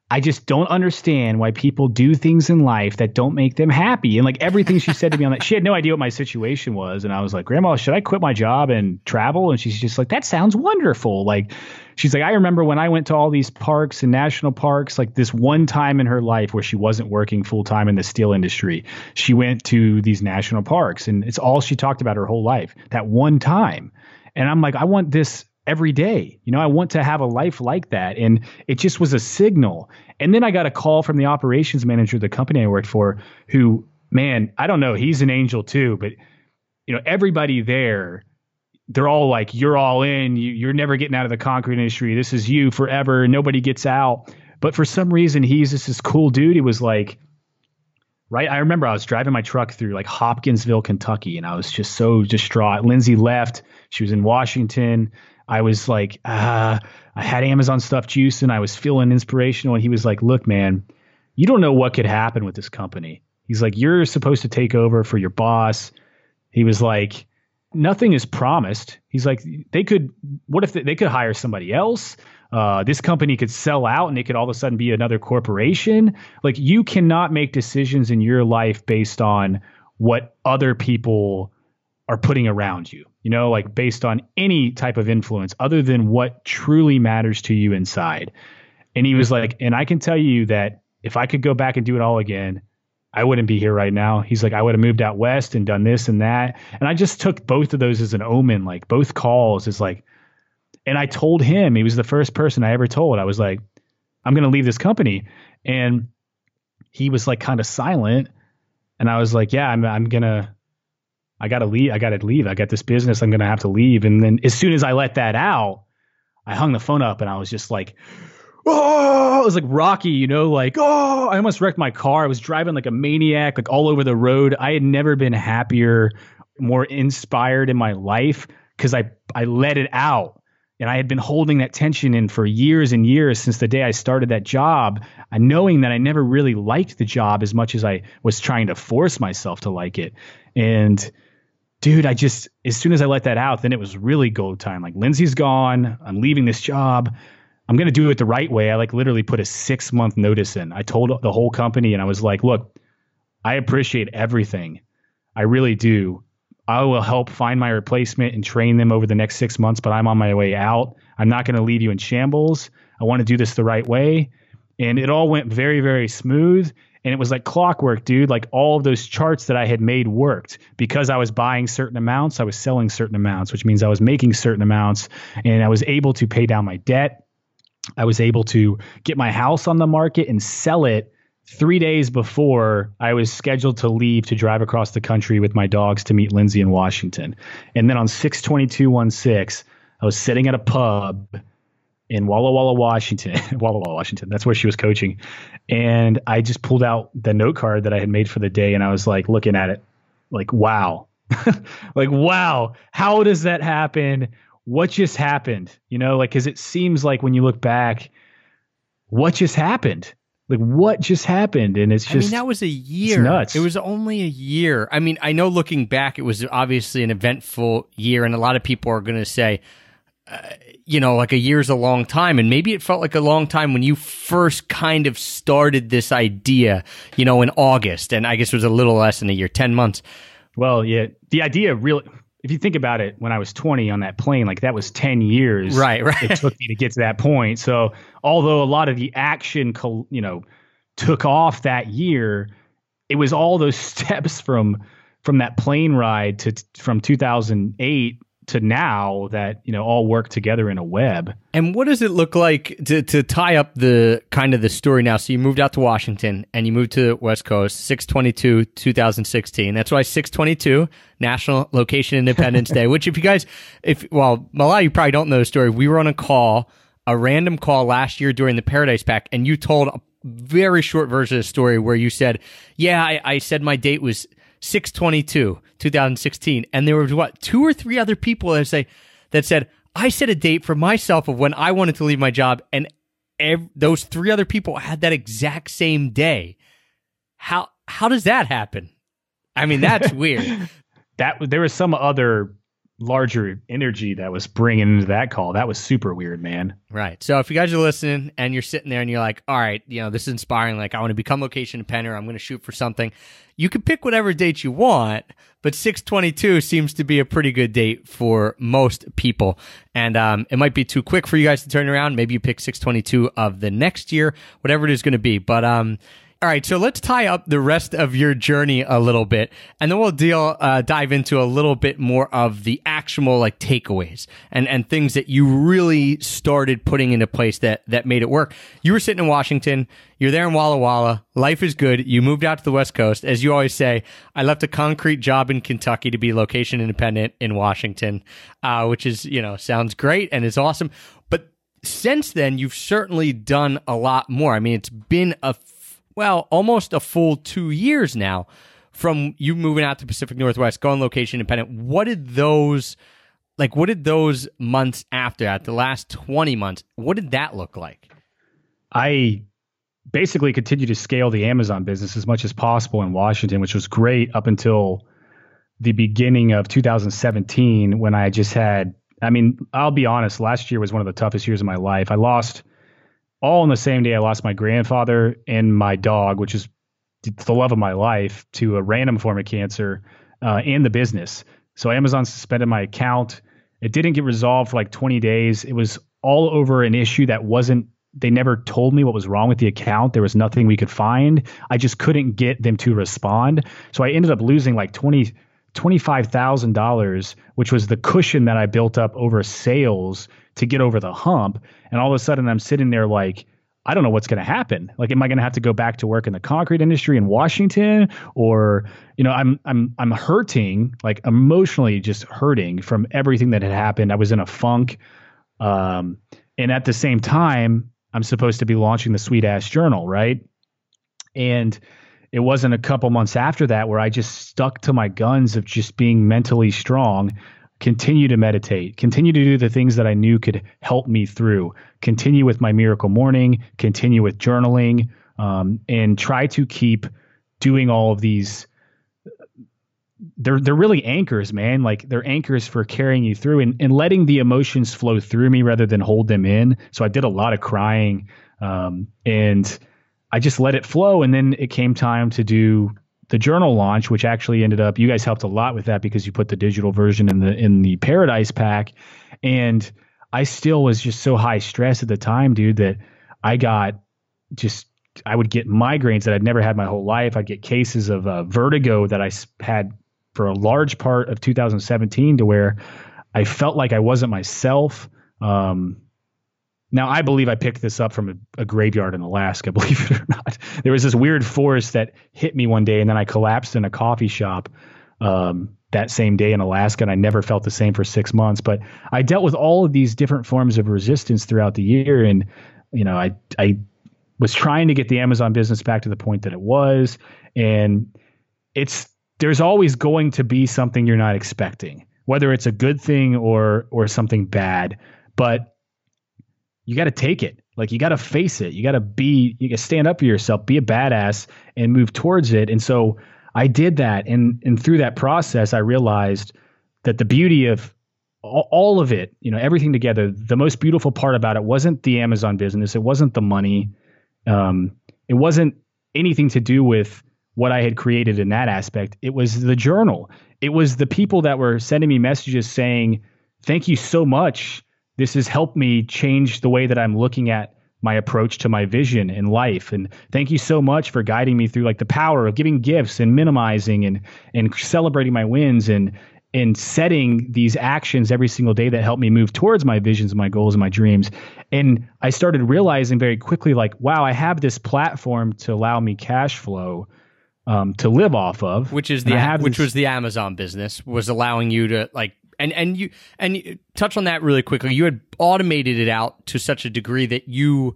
A: I just don't understand why people do things in life that don't make them happy. And like everything she said to me on that, she had no idea what my situation was, and I was like, Grandma, should I quit my job and travel? And she's just like, that sounds wonderful. Like she's like, I remember when I went to all these parks and national parks, like this one time in her life where she wasn't working full time in the steel industry. She went to these national parks and it's all she talked about her whole life, that one time. And I'm like, I want this every day. You know, I want to have a life like that. And it just was a signal. And then I got a call from the operations manager of the company I worked for who, man, I don't know, he's an angel too, but you know, everybody there, they're all like, you're all in. You, you're never getting out of the concrete industry. This is you forever. Nobody gets out. But for some reason, he's just this cool dude. He was like, right. I remember I was driving my truck through like Hopkinsville, Kentucky, and I was just so distraught. Lindsay left. She was in Washington. I was like, ah, I had Amazon stuff juice and I was feeling inspirational. And he was like, look, man, you don't know what could happen with this company. He's like, you're supposed to take over for your boss. He was like, nothing is promised. He's like, they could, what if they, they could hire somebody else? Uh, this company could sell out and it could all of a sudden be another corporation. Like, you cannot make decisions in your life based on what other people are putting around you, you know, like based on any type of influence other than what truly matters to you inside. And he was like, and I can tell you that if I could go back and do it all again, I wouldn't be here right now. He's like, I would have moved out west and done this and that. And I just took both of those as an omen, like both calls is like, and I told him, he was the first person I ever told. I was like, I'm going to leave this company. And he was like kind of silent. And I was like, yeah, I'm, I'm going to, I got to leave. I got to leave. I got this business. I'm to have to leave. And then as soon as I let that out, I hung the phone up and I was just like, oh, it was like Rocky, you know, like, oh, I almost wrecked my car. I was driving like a maniac, like all over the road. I had never been happier, more inspired in my life because I, I let it out. And I had been holding that tension in for years and years since the day I started that job, uh, knowing that I never really liked the job as much as I was trying to force myself to like it. And dude, I just, as soon as I let that out, then it was really go time. Like, Lindsay's gone. I'm leaving this job. I'm to do it the right way. I like literally put a six month notice in. I told the whole company and I was like, look, I appreciate everything. I really do. I will help find my replacement and train them over the next six months, but I'm on my way out. I'm not going to leave you in shambles. I want to do this the right way. And it all went very, very smooth. And it was like clockwork, dude. Like all of those charts that I had made worked because I was buying certain amounts, I was selling certain amounts, which means I was making certain amounts and I was able to pay down my debt. I was able to get my house on the market and sell it three days before I was scheduled to leave to drive across the country with my dogs to meet Lindsay in Washington. And then on 62216, I was sitting at a pub in Walla Walla, Washington. Walla Walla, Washington. That's where she was coaching. And I just pulled out the note card that I had made for the day and I was like looking at it like, wow. like, wow. How does that happen? What just happened? You know, like, cause it seems like when you look back, what just happened? Like, what just happened? And it's just,
C: I mean, that was a year.
A: nuts.
C: It was only a year. I mean, I know looking back, it was obviously an eventful year, and a lot of people are going to say, uh, you know, like a year's a long time. And maybe it felt like a long time when you first kind of started this idea, you know, in August. And I guess it was a little less than a year, 10 months.
A: well, yeah, the idea really, if you think about it, when I was 20 on that plane, like that was 10 years.
C: Right, right.
A: It took me to get to that point. So, although a lot of the action, you know, took off that year, it was all those steps from from that plane ride to from 2008 to now that you know all work together in a web.
C: And what does it look like to, to tie up the kind of the story now? So you moved out to Washington and you moved to the West Coast, 622, 2016. That's why 622, National Location Independence Day, which if you guys, if, well, of you probably don't know the story. We were on a call, a random call last year during the Paradise Pack, and you told a very short version of the story where you said, yeah, I, I said my date was 622, 2016. And there was what, two or three other people that say, that said, I set a date for myself of when I wanted to leave my job. And ev- those three other people had that exact same day. How, how does that happen? I mean, that's weird.
A: That there was some other larger energy that was bringing into that call. That was super weird, man.
C: Right. So if you guys are listening and you're sitting there and you're like, all right, you know, this is inspiring. Like, I want to become location dependent. I'm going to shoot for something. You can pick whatever date you want, but 622 seems to be a pretty good date for most people. And um, it might be too quick for you guys to turn around. Maybe you pick 622 of the next year, whatever it is going to be. But um, All right, so let's tie up the rest of your journey a little bit, and then we'll deal uh, dive into a little bit more of the actual like takeaways and and things that you really started putting into place that that made it work. You were sitting in Washington. You're there in Walla Walla. Life is good. You moved out to the West Coast, as you always say. I left a concrete job in Kentucky to be location independent in Washington, uh, which is you know sounds great and is awesome. But since then, you've certainly done a lot more. I mean, it's been a well, almost a full two years now from you moving out to Pacific Northwest, going location independent. What did those like? What did those months after that, the last twenty months, what did that look like?
A: I basically continued to scale the Amazon business as much as possible in Washington, which was great up until the beginning of 2017 when I just had. I mean, I'll be honest. Last year was one of the toughest years of my life. I lost all on the same day. I lost my grandfather and my dog, which is the love of my life, to a random form of cancer uh, and the business. So Amazon suspended my account. It didn't get resolved for like 20 days. It was all over an issue that wasn't. They never told me what was wrong with the account. There was nothing we could find. I just couldn't get them to respond. So I ended up losing like 20 $25,000, which was the cushion that I built up over sales to get over the hump. And all of a sudden, I'm sitting there like, I don't know what's going to happen. Like, am I going to have to go back to work in the concrete industry in Washington, or you know, I'm I'm I'm hurting, like emotionally just hurting from everything that had happened. I was in a funk, um, and at the same time, I'm supposed to be launching the Sweet Ass Journal, right? And it wasn't a couple months after that where I just stuck to my guns of just being mentally strong, continue to meditate, continue to do the things that I knew could help me through, continue with my miracle morning, continue with journaling, um, and try to keep doing all of these. They're they're really anchors, man. Like they're anchors for carrying you through and, and letting the emotions flow through me rather than hold them in. So I did a lot of crying, um, and I just let it flow. And then it came time to do the journal launch, which actually ended up you guys helped a lot with that because you put the digital version in the in the Paradise pack. And I still was just so high stress at the time, dude, that I got just I would get migraines that I'd never had my whole life. I'd get cases of uh, vertigo that I had for a large part of 2017 to where I felt like I wasn't myself. Um, now, I believe I picked this up from a, a, graveyard in Alaska, believe it or not. There was this weird forest that hit me one day, and then I collapsed in a coffee shop um, that same day in Alaska, and I never felt the same for six months. But I dealt with all of these different forms of resistance throughout the year, and you know, I I was trying to get the Amazon business back to the point that it was, and it's there's always going to be something you're not expecting, whether it's a good thing or or something bad, but you got to take it. Like you got to face it. You got to be, you got to stand up for yourself, be a badass and move towards it. And so I did that. And, and through that process, I realized that the beauty of all, of it, you know, everything together, the most beautiful part about it wasn't the Amazon business. It wasn't the money. Um, it wasn't anything to do with what I had created in that aspect. It was the journal. It was the people that were sending me messages saying, thank you so much this has helped me change the way that I'm looking at my approach to my vision in life. And thank you so much for guiding me through like the power of giving gifts and minimizing and and celebrating my wins and and setting these actions every single day that help me move towards my visions and my goals and my dreams. And I started realizing very quickly, like, wow, I have this platform to allow me cash flow um, to live off of,
C: which is the which this, was the Amazon business was allowing you to like and and you and you, touch on that really quickly. You had automated it out to such a degree that you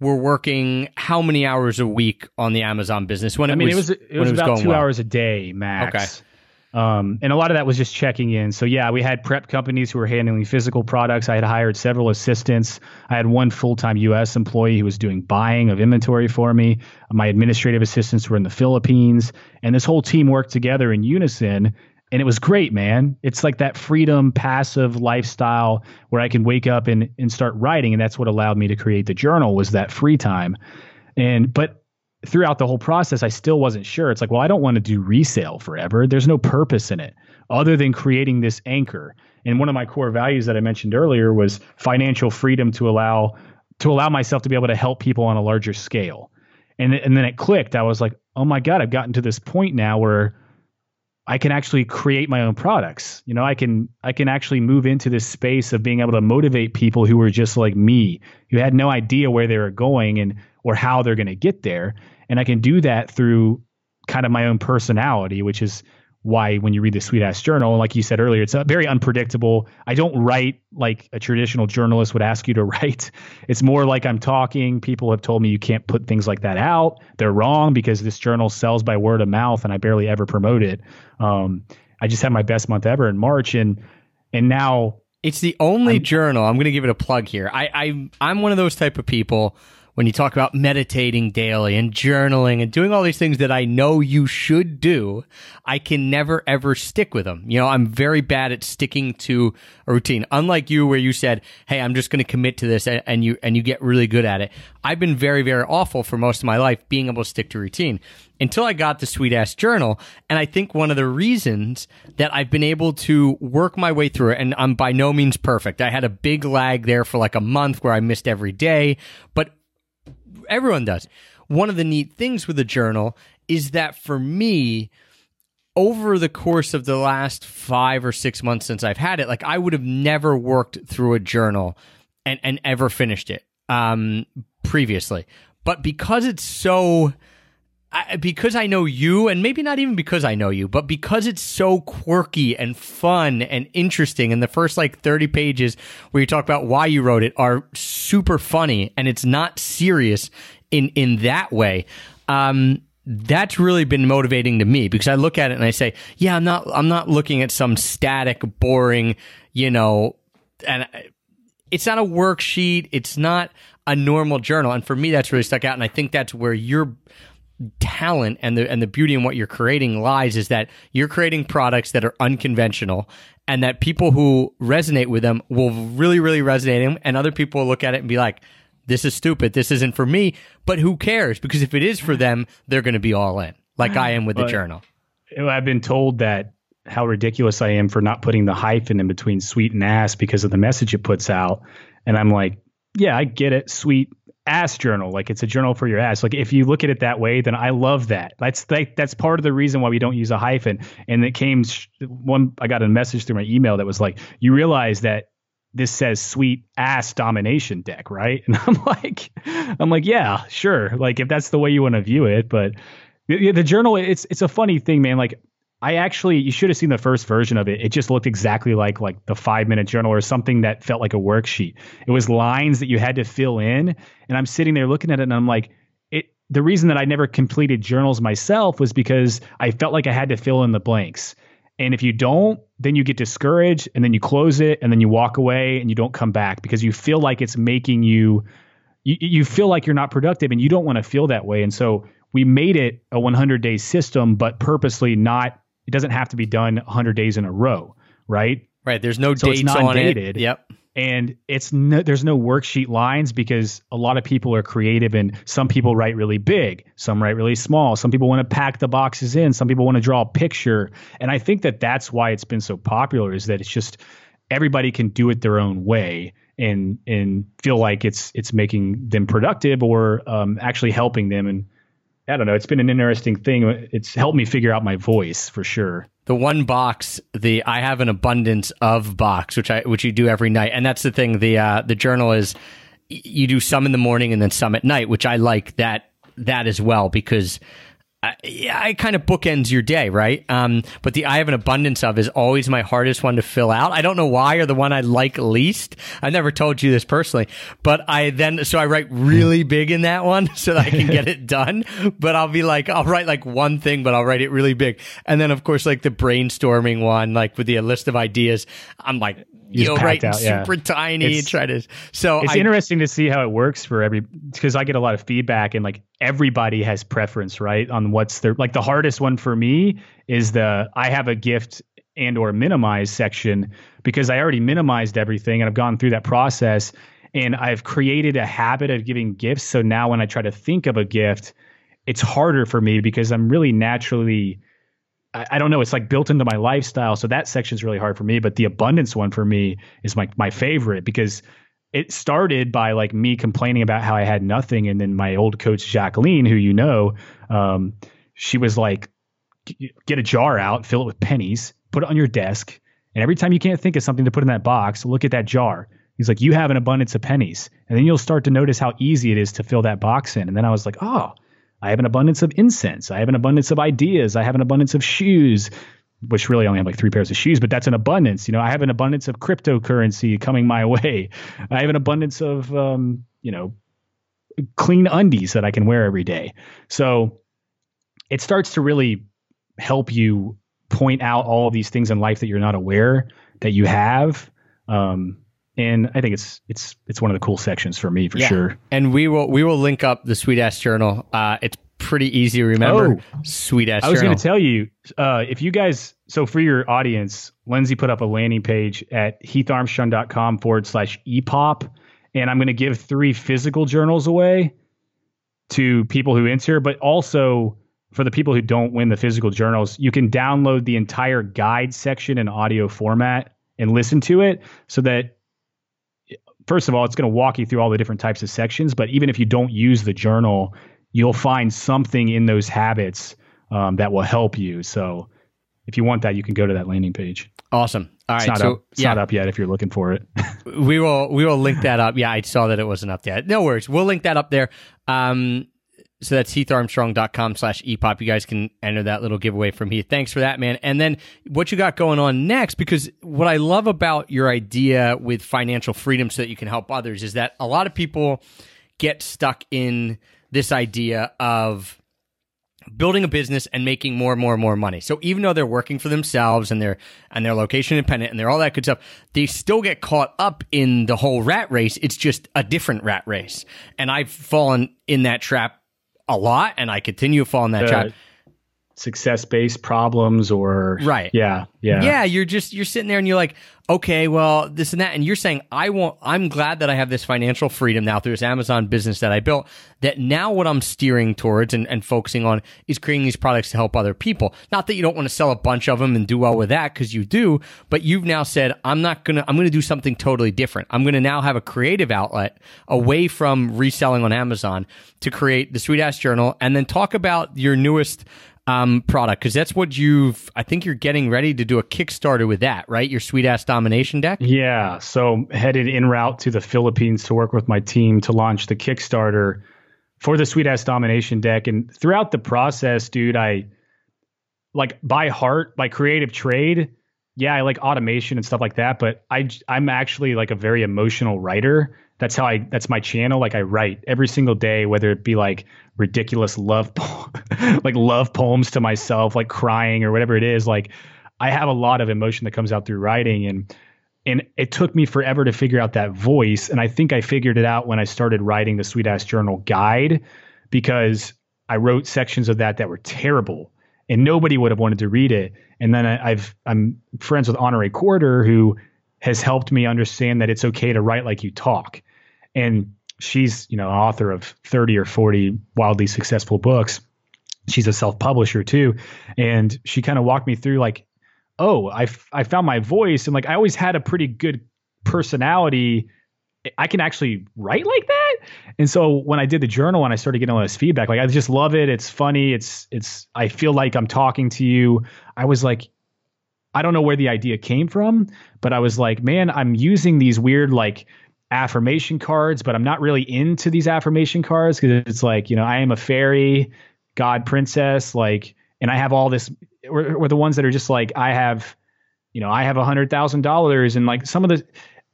C: were working how many hours a week on the Amazon business when
A: I
C: it
A: mean,
C: was,
A: it was, it was,
C: was
A: about two
C: well.
A: hours a day max.
C: Okay.
A: Um, and a lot of that was just checking in. So yeah, we had prep companies who were handling physical products. I had hired several assistants. I had one full-time U.S. employee who was doing buying of inventory for me. My administrative assistants were in the Philippines, and this whole team worked together in unison and it was great, man. It's like that freedom, passive lifestyle where I can wake up and, and start writing, and that's what allowed me to create the journal was that free time. And but throughout the whole process, I still wasn't sure. It's like, well, I don't want to do resale forever. There's no purpose in it other than creating this anchor. And one of my core values that I mentioned earlier was financial freedom to allow to allow myself to be able to help people on a larger scale. And and then it clicked. I was like, oh my god, I've gotten to this point now where I can actually create my own products. You know, I can I can actually move into this space of being able to motivate people who were just like me, who had no idea where they were going and or how they're going to get there. And I can do that through kind of my own personality, which is why when you read the Sweet Ass Journal, like you said earlier, it's very unpredictable. I don't write like a traditional journalist would ask you to write. It's more like I'm talking. People have told me you can't put things like that out. They're wrong because this journal sells by word of mouth, and I barely ever promote it. Um, I just had my best month ever in March, and and now
C: It's the only journal. I'm going to give it a plug here. I, I I'm one of those type of people when you talk about meditating daily and journaling and doing all these things that I know you should do, I can never ever stick with them. You know, I'm very bad at sticking to a routine. Unlike you where you said, "Hey, I'm just going to commit to this," and, you and you get really good at it. I've been very very awful for most of my life being able to stick to routine until I got the Sweet Ass Journal. And I think one of the reasons that I've been able to work my way through it, and I'm by no means perfect. I had a big lag there for like a month where I missed every day, but everyone does. One of the neat things with the journal is that for me, over the course of the last five or six months since I've had it, like I would have never worked through a journal and, and ever finished it um, previously. But because it's so, I, because I know you, and maybe not even because I know you, but because it's so quirky and fun and interesting, and the first like 30 pages where you talk about why you wrote it are super funny and it's not serious in, in that way. Um, that's really been motivating to me because I look at it and I say, yeah, I'm not, I'm not looking at some static, boring, you know, and it's not a worksheet. It's not a normal journal. And for me, that's really stuck out. And I think that's where your talent and the, and the beauty in what you're creating lies is that you're creating products that are unconventional and that people who resonate with them will really, really resonate them. And other people will look at it and be like, this is stupid. This isn't for me. But who cares? Because if it is for them, they're going to be all in, like I am with the journal.
A: I've been told that how ridiculous I am for not putting the hyphen in between sweet and ass because of the message it puts out. And I'm like, yeah, I get it. Sweet ass journal. Like it's a journal for your ass. Like if you look at it that way, then I love that. That's like, that's part of the reason why we don't use a hyphen. And it came one, I got a message through my email that was like, you realize that this says sweet ass domination deck, right? And I'm like, I'm like, yeah, sure. Like if that's the way you want to view it, but the, the journal, it's it's a funny thing, man. Like I actually, you should have seen the first version of it. It just looked exactly like like the five minute journal or something that felt like a worksheet. It was lines that you had to fill in, and I'm sitting there looking at it, and I'm like, it. The reason that I never completed journals myself was because I felt like I had to fill in the blanks. And if you don't, then you get discouraged, and then you close it, and then you walk away, and you don't come back because you feel like it's making you. You, you feel like you're not productive, and you don't want to feel that way. And so we made it a 100 day system, but purposely not. It doesn't have to be done 100 days in a row, right?
C: Right. There's no
A: So it's
C: dates on
A: non-dated.
C: it. Yep.
A: And it's no, there's no worksheet lines because a lot of people are creative and some people write really big, some write really small, some people want to pack the boxes in, some people want to draw a picture, and I think that that's why it's been so popular is that it's just everybody can do it their own way and and feel like it's it's making them productive or um, actually helping them and I don't know. It's been an interesting thing. It's helped me figure out my voice for sure.
C: the one box the i have an abundance of box which i which you do every night and that's the thing the uh the journal is you do some in the morning and then some at night which i like that that as well because I, yeah, it kind of bookends your day, right? Um, but the I have an abundance of is always my hardest one to fill out. I don't know why, or the one I like least. I never told you this personally, but I then so I write really big in that one so that I can get it done. But I'll be like, I'll write like one thing, but I'll write it really big. And then of course, like the brainstorming one, like with the list of ideas, I'm like, you know, writing
A: out, yeah.
C: super tiny,
A: It's-
C: try to. So
A: It's
C: I,
A: interesting to see how it works for every because I get a lot of feedback and like everybody has preference, right? On what's their like the hardest one for me is the I have a gift and or minimize section because I already minimized everything and I've gone through that process and I've created a habit of giving gifts. So now when I try to think of a gift, it's harder for me because I'm really naturally I, I don't know. It's like built into my lifestyle. So that section is really hard for me. But the abundance one for me is my my favorite because it started by like me complaining about how I had nothing, and then my old coach Jacqueline, who you know, um, she was like, get a jar out, fill it with pennies, put it on your desk, and every time you can't think of something to put in that box, look at that jar. He's like, you have an abundance of pennies, and then you'll start to notice how easy it is to fill that box in. And then I was like, oh, I have an abundance of incense. I have an abundance of ideas. I have an abundance of shoes which really only have like three pairs of shoes, but that's an abundance. You know, I have an abundance of cryptocurrency coming my way. I have an abundance of, um, you know, clean undies that I can wear every day. So it starts to really help you point out all of these things in life that you're not aware that you have. Um, and I think it's it's it's one of the cool sections for me for
C: Yeah.
A: sure.
C: And we will we will link up the Sweet Ass Journal. Uh, it's pretty easy to remember.
A: Oh.
C: Sweet Ass
A: I was going to tell you, uh, if you guys, so for your audience, Lindsay put up a landing page at heatharmstrong.com forward slash EPOP. And I'm going to give three physical journals away to people who enter, but also for the people who don't win the physical journals, you can download the entire guide section in audio format and listen to it so that first of all, it's going to walk you through all the different types of sections. But even if you don't use the journal, you'll find something in those habits um, that will help you. So if you want that, you can go to that landing page.
C: awesome. All
A: It's
C: right,
A: not
C: so
A: up. It's
C: yeah,
A: not up yet if you're looking for it.
C: we will we will link that up. Yeah, I saw that it wasn't up yet. No worries. We'll link that up there. Um, so that's heatharmstrong.com slash epop. You guys can enter that little giveaway from Heath. Thanks for that, man. And then what you got going on next, because what I love about your idea with financial freedom so that you can help others is that a lot of people get stuck in this idea of building a business and making more and more and more money. So even though they're working for themselves and they're and they're location independent and they're all that good stuff, they still get caught up in the whole rat race. It's just a different rat race. And I've fallen in that trap a lot and I continue to fall in that
A: Uh,
C: trap.
A: Success based problems or
C: Right.
A: Yeah. Yeah.
C: Yeah, you're just you're sitting there and you're like, okay, well, this and that, and you're saying, I want, I'm glad that I have this financial freedom now through this Amazon business that I built. That now what I'm steering towards and, and focusing on is creating these products to help other people. Not that you don't want to sell a bunch of them and do well with that because you do, but you've now said, I'm not gonna, I'm gonna do something totally different. I'm gonna now have a creative outlet away from reselling on Amazon to create the Sweet Ass Journal, and then talk about your newest um, product because that's what you've. I think you're getting ready to do a Kickstarter with that, right? Your sweet ass domination deck.
A: Yeah. So headed en route to the Philippines to work with my team to launch the Kickstarter for the Sweet Ass Domination deck. And throughout the process, dude, I like by heart, by creative trade, yeah, I like automation and stuff like that. But I I'm actually like a very emotional writer. That's how I that's my channel. Like I write every single day, whether it be like ridiculous love po- like love poems to myself, like crying or whatever it is. Like I have a lot of emotion that comes out through writing and and it took me forever to figure out that voice and i think i figured it out when i started writing the sweet ass journal guide because i wrote sections of that that were terrible and nobody would have wanted to read it and then I, i've i'm friends with Honorée Corder who has helped me understand that it's okay to write like you talk and she's you know author of 30 or 40 wildly successful books she's a self-publisher too and she kind of walked me through like oh, I, f- I found my voice and like I always had a pretty good personality. I can actually write like that. And so when I did the journal and I started getting all this feedback, like I just love it. It's funny. It's it's I feel like I'm talking to you. I was like, I don't know where the idea came from, but I was like, man, I'm using these weird like affirmation cards, but I'm not really into these affirmation cards because it's like, you know, I am a fairy, God princess, like, and I have all this or, or the ones that are just like I have, you know, I have a hundred thousand dollars, and like some of the,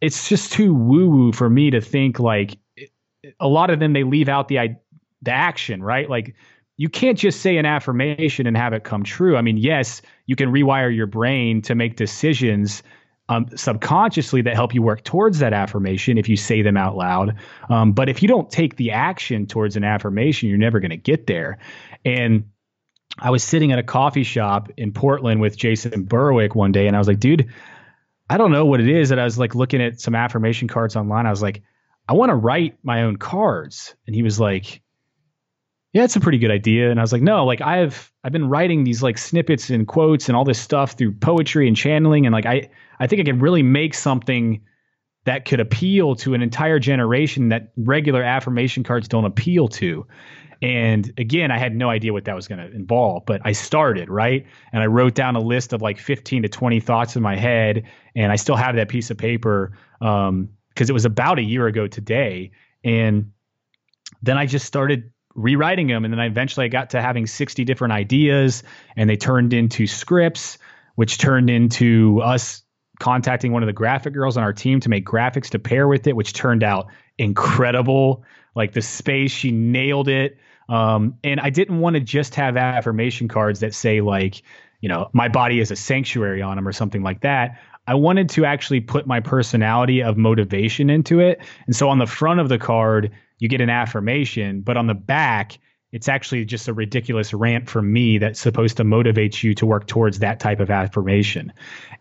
A: it's just too woo woo for me to think like a lot of them they leave out the the action, right? Like you can't just say an affirmation and have it come true. I mean, yes, you can rewire your brain to make decisions um, subconsciously that help you work towards that affirmation if you say them out loud. Um, but if you don't take the action towards an affirmation, you're never going to get there. And I was sitting at a coffee shop in Portland with Jason Berwick one day, and I was like, dude, I don't know what it is. And I was like looking at some affirmation cards online. I was like, I want to write my own cards. And he was like, Yeah, it's a pretty good idea. And I was like, No, like I've I've been writing these like snippets and quotes and all this stuff through poetry and channeling, and like I I think I can really make something that could appeal to an entire generation that regular affirmation cards don't appeal to. And again, I had no idea what that was going to involve, but I started, right? And I wrote down a list of like 15 to 20 thoughts in my head. And I still have that piece of paper Um, because um, it was about a year ago today. And then I just started rewriting them. And then I eventually I got to having 60 different ideas and they turned into scripts, which turned into us contacting one of the graphic girls on our team to make graphics to pair with it, which turned out incredible. Like the space, she nailed it. Um, and I didn't want to just have affirmation cards that say like, you know, my body is a sanctuary on them or something like that. I wanted to actually put my personality of motivation into it. And so on the front of the card, you get an affirmation, but on the back, it's actually just a ridiculous rant from me that's supposed to motivate you to work towards that type of affirmation.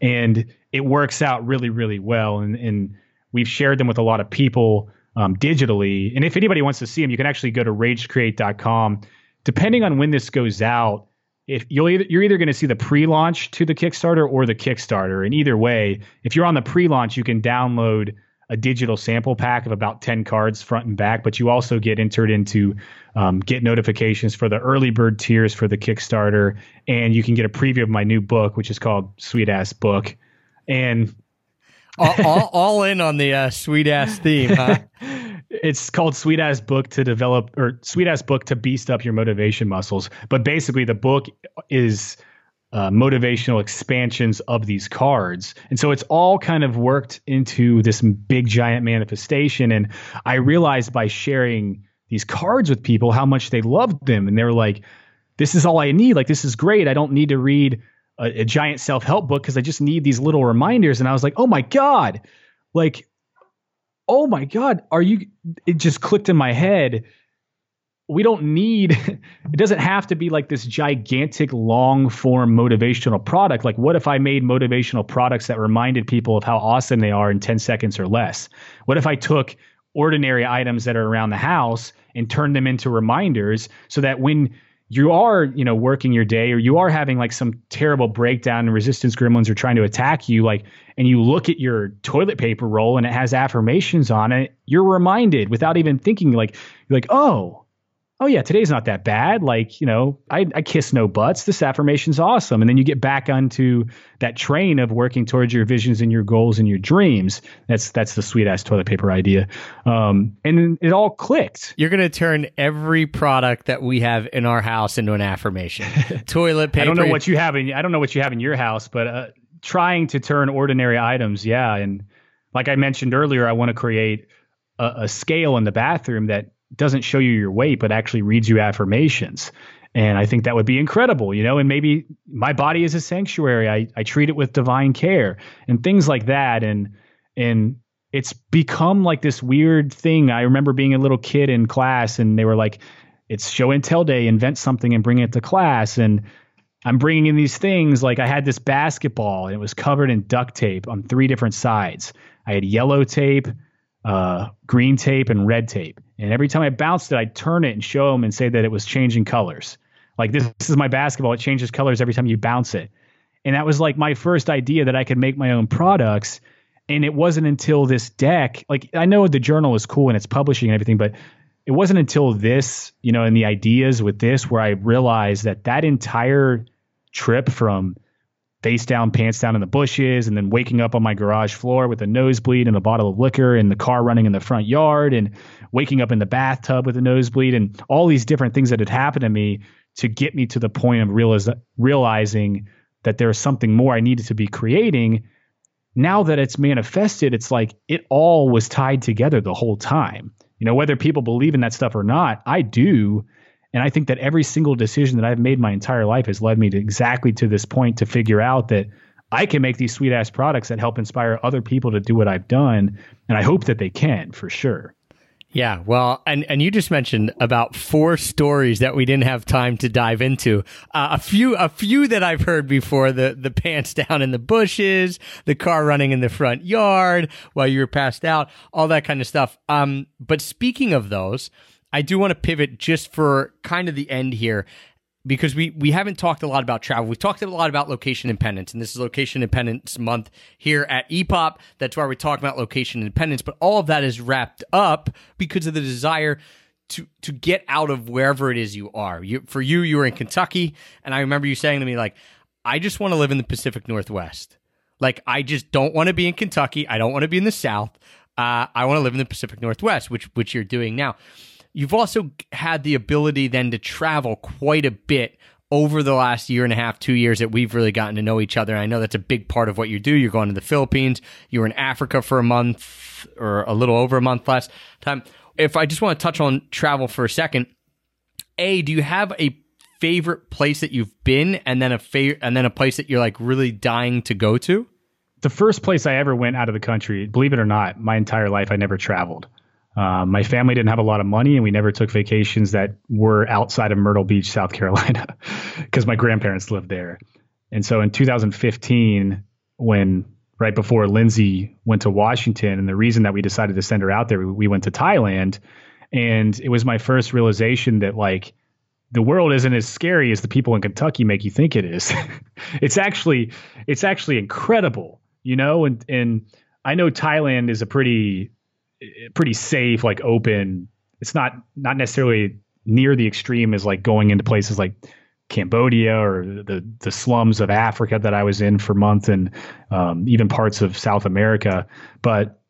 A: And it works out really, really well. And, and we've shared them with a lot of people um, digitally. And if anybody wants to see them, you can actually go to ragecreate.com. Depending on when this goes out, if you'll either, you're either going to see the pre-launch to the Kickstarter or the Kickstarter. And either way, if you're on the pre-launch, you can download a digital sample pack of about 10 cards front and back, but you also get entered into um, get notifications for the early bird tiers for the Kickstarter. And you can get a preview of my new book, which is called Sweet Ass Book. And
C: all, all, all, in on the uh, sweet ass theme, huh?
A: it's called Sweet Ass Book to develop or Sweet Ass Book to beast up your motivation muscles. But basically, the book is uh, motivational expansions of these cards. And so it's all kind of worked into this big giant manifestation. And I realized by sharing these cards with people how much they loved them. And they were like, this is all I need. Like, this is great. I don't need to read a, a giant self help book because I just need these little reminders. And I was like, oh my God, like, oh my God, are you? It just clicked in my head we don't need it doesn't have to be like this gigantic long form motivational product. Like what if i made motivational products that reminded people of how awesome they are in 10 seconds or less? What if i took ordinary items that are around the house and turned them into reminders so that when you are you know working your day or you are having like some terrible breakdown and resistance gremlins are trying to attack you like and you look at your toilet paper roll and it has affirmations on it you're reminded without even thinking like you're like oh oh yeah, today's not that bad. Like, you know, I, I kiss no butts. This affirmation's awesome. And then you get back onto that train of working towards your visions and your goals and your dreams. That's that's the sweet ass toilet paper idea. Um, and it all clicked.
C: You're gonna turn every product that we have in our house into an affirmation. toilet paper.
A: I don't know what you have in I don't know what you have in your house, but uh, trying to turn ordinary items, yeah. And like I mentioned earlier, I want to create a, a scale in the bathroom that doesn't show you your weight, but actually reads you affirmations. And I think that would be incredible, you know, and maybe my body is a sanctuary. I, I treat it with divine care and things like that. And, and it's become like this weird thing. I remember being a little kid in class and they were like, it's show and tell day, invent something and bring it to class. And I'm bringing in these things. Like I had this basketball and it was covered in duct tape on three different sides. I had yellow tape, uh, green tape and red tape. And every time I bounced it, I'd turn it and show them and say that it was changing colors. Like this, this is my basketball. It changes colors every time you bounce it. And that was like my first idea that I could make my own products. And it wasn't until this deck, like I know the journal is cool and it's publishing and everything, but it wasn't until this, you know, and the ideas with this where I realized that that entire trip from face down, pants down in the bushes, and then waking up on my garage floor with a nosebleed and a bottle of liquor, and the car running in the front yard, and waking up in the bathtub with a nosebleed, and all these different things that had happened to me to get me to the point of realizing that there was something more I needed to be creating. Now that it's manifested, it's like it all was tied together the whole time. You know, whether people believe in that stuff or not, I do. And I think that every single decision that I've made my entire life has led me to exactly to this point to figure out that I can make these sweet ass products that help inspire other people to do what I've done. And I hope that they can for sure.
C: Yeah, well, and and you just mentioned about four stories that we didn't have time to dive into. Uh, a few, a few that I've heard before: the the pants down in the bushes, the car running in the front yard while you were passed out, all that kind of stuff. Um, but speaking of those, I do want to pivot just for kind of the end here. because we we haven't talked a lot about travel. We've talked a lot about location independence, and this is location independence month here at EPOP. That's why we talk about location independence. But all of that is wrapped up because of the desire to to get out of wherever it is you are. You, for you, you were in Kentucky, and I remember you saying to me like, "I just want to live in the Pacific Northwest. Like, I just don't want to be in Kentucky. I don't want to be in the South. Uh, I want to live in the Pacific Northwest, which which you're doing now." You've also had the ability then to travel quite a bit over the last year and a half, two years that we've really gotten to know each other. And I know that's a big part of what you do. You're going to the Philippines. You were in Africa for a month or a little over a month last time. If I just want to touch on travel for a second, A, do you have a favorite place that you've been and then a fa- and then a place that you're like really dying to go to?
A: The first place I ever went out of the country, believe it or not, my entire life I never traveled. Um, my family didn't have a lot of money, and we never took vacations that were outside of Myrtle Beach, South Carolina, because my grandparents lived there. And so in 2015, when right before Lindsay went to Washington, and the reason that we decided to send her out there, we, we went to Thailand, and it was my first realization that like the world isn't as scary as the people in Kentucky make you think it is. it's actually it's actually incredible, you know, and and I know Thailand is a pretty pretty safe, like open. It's not not necessarily near the extreme as like going into places like Cambodia or the the slums of Africa that I was in for months, and um, even parts of South America. But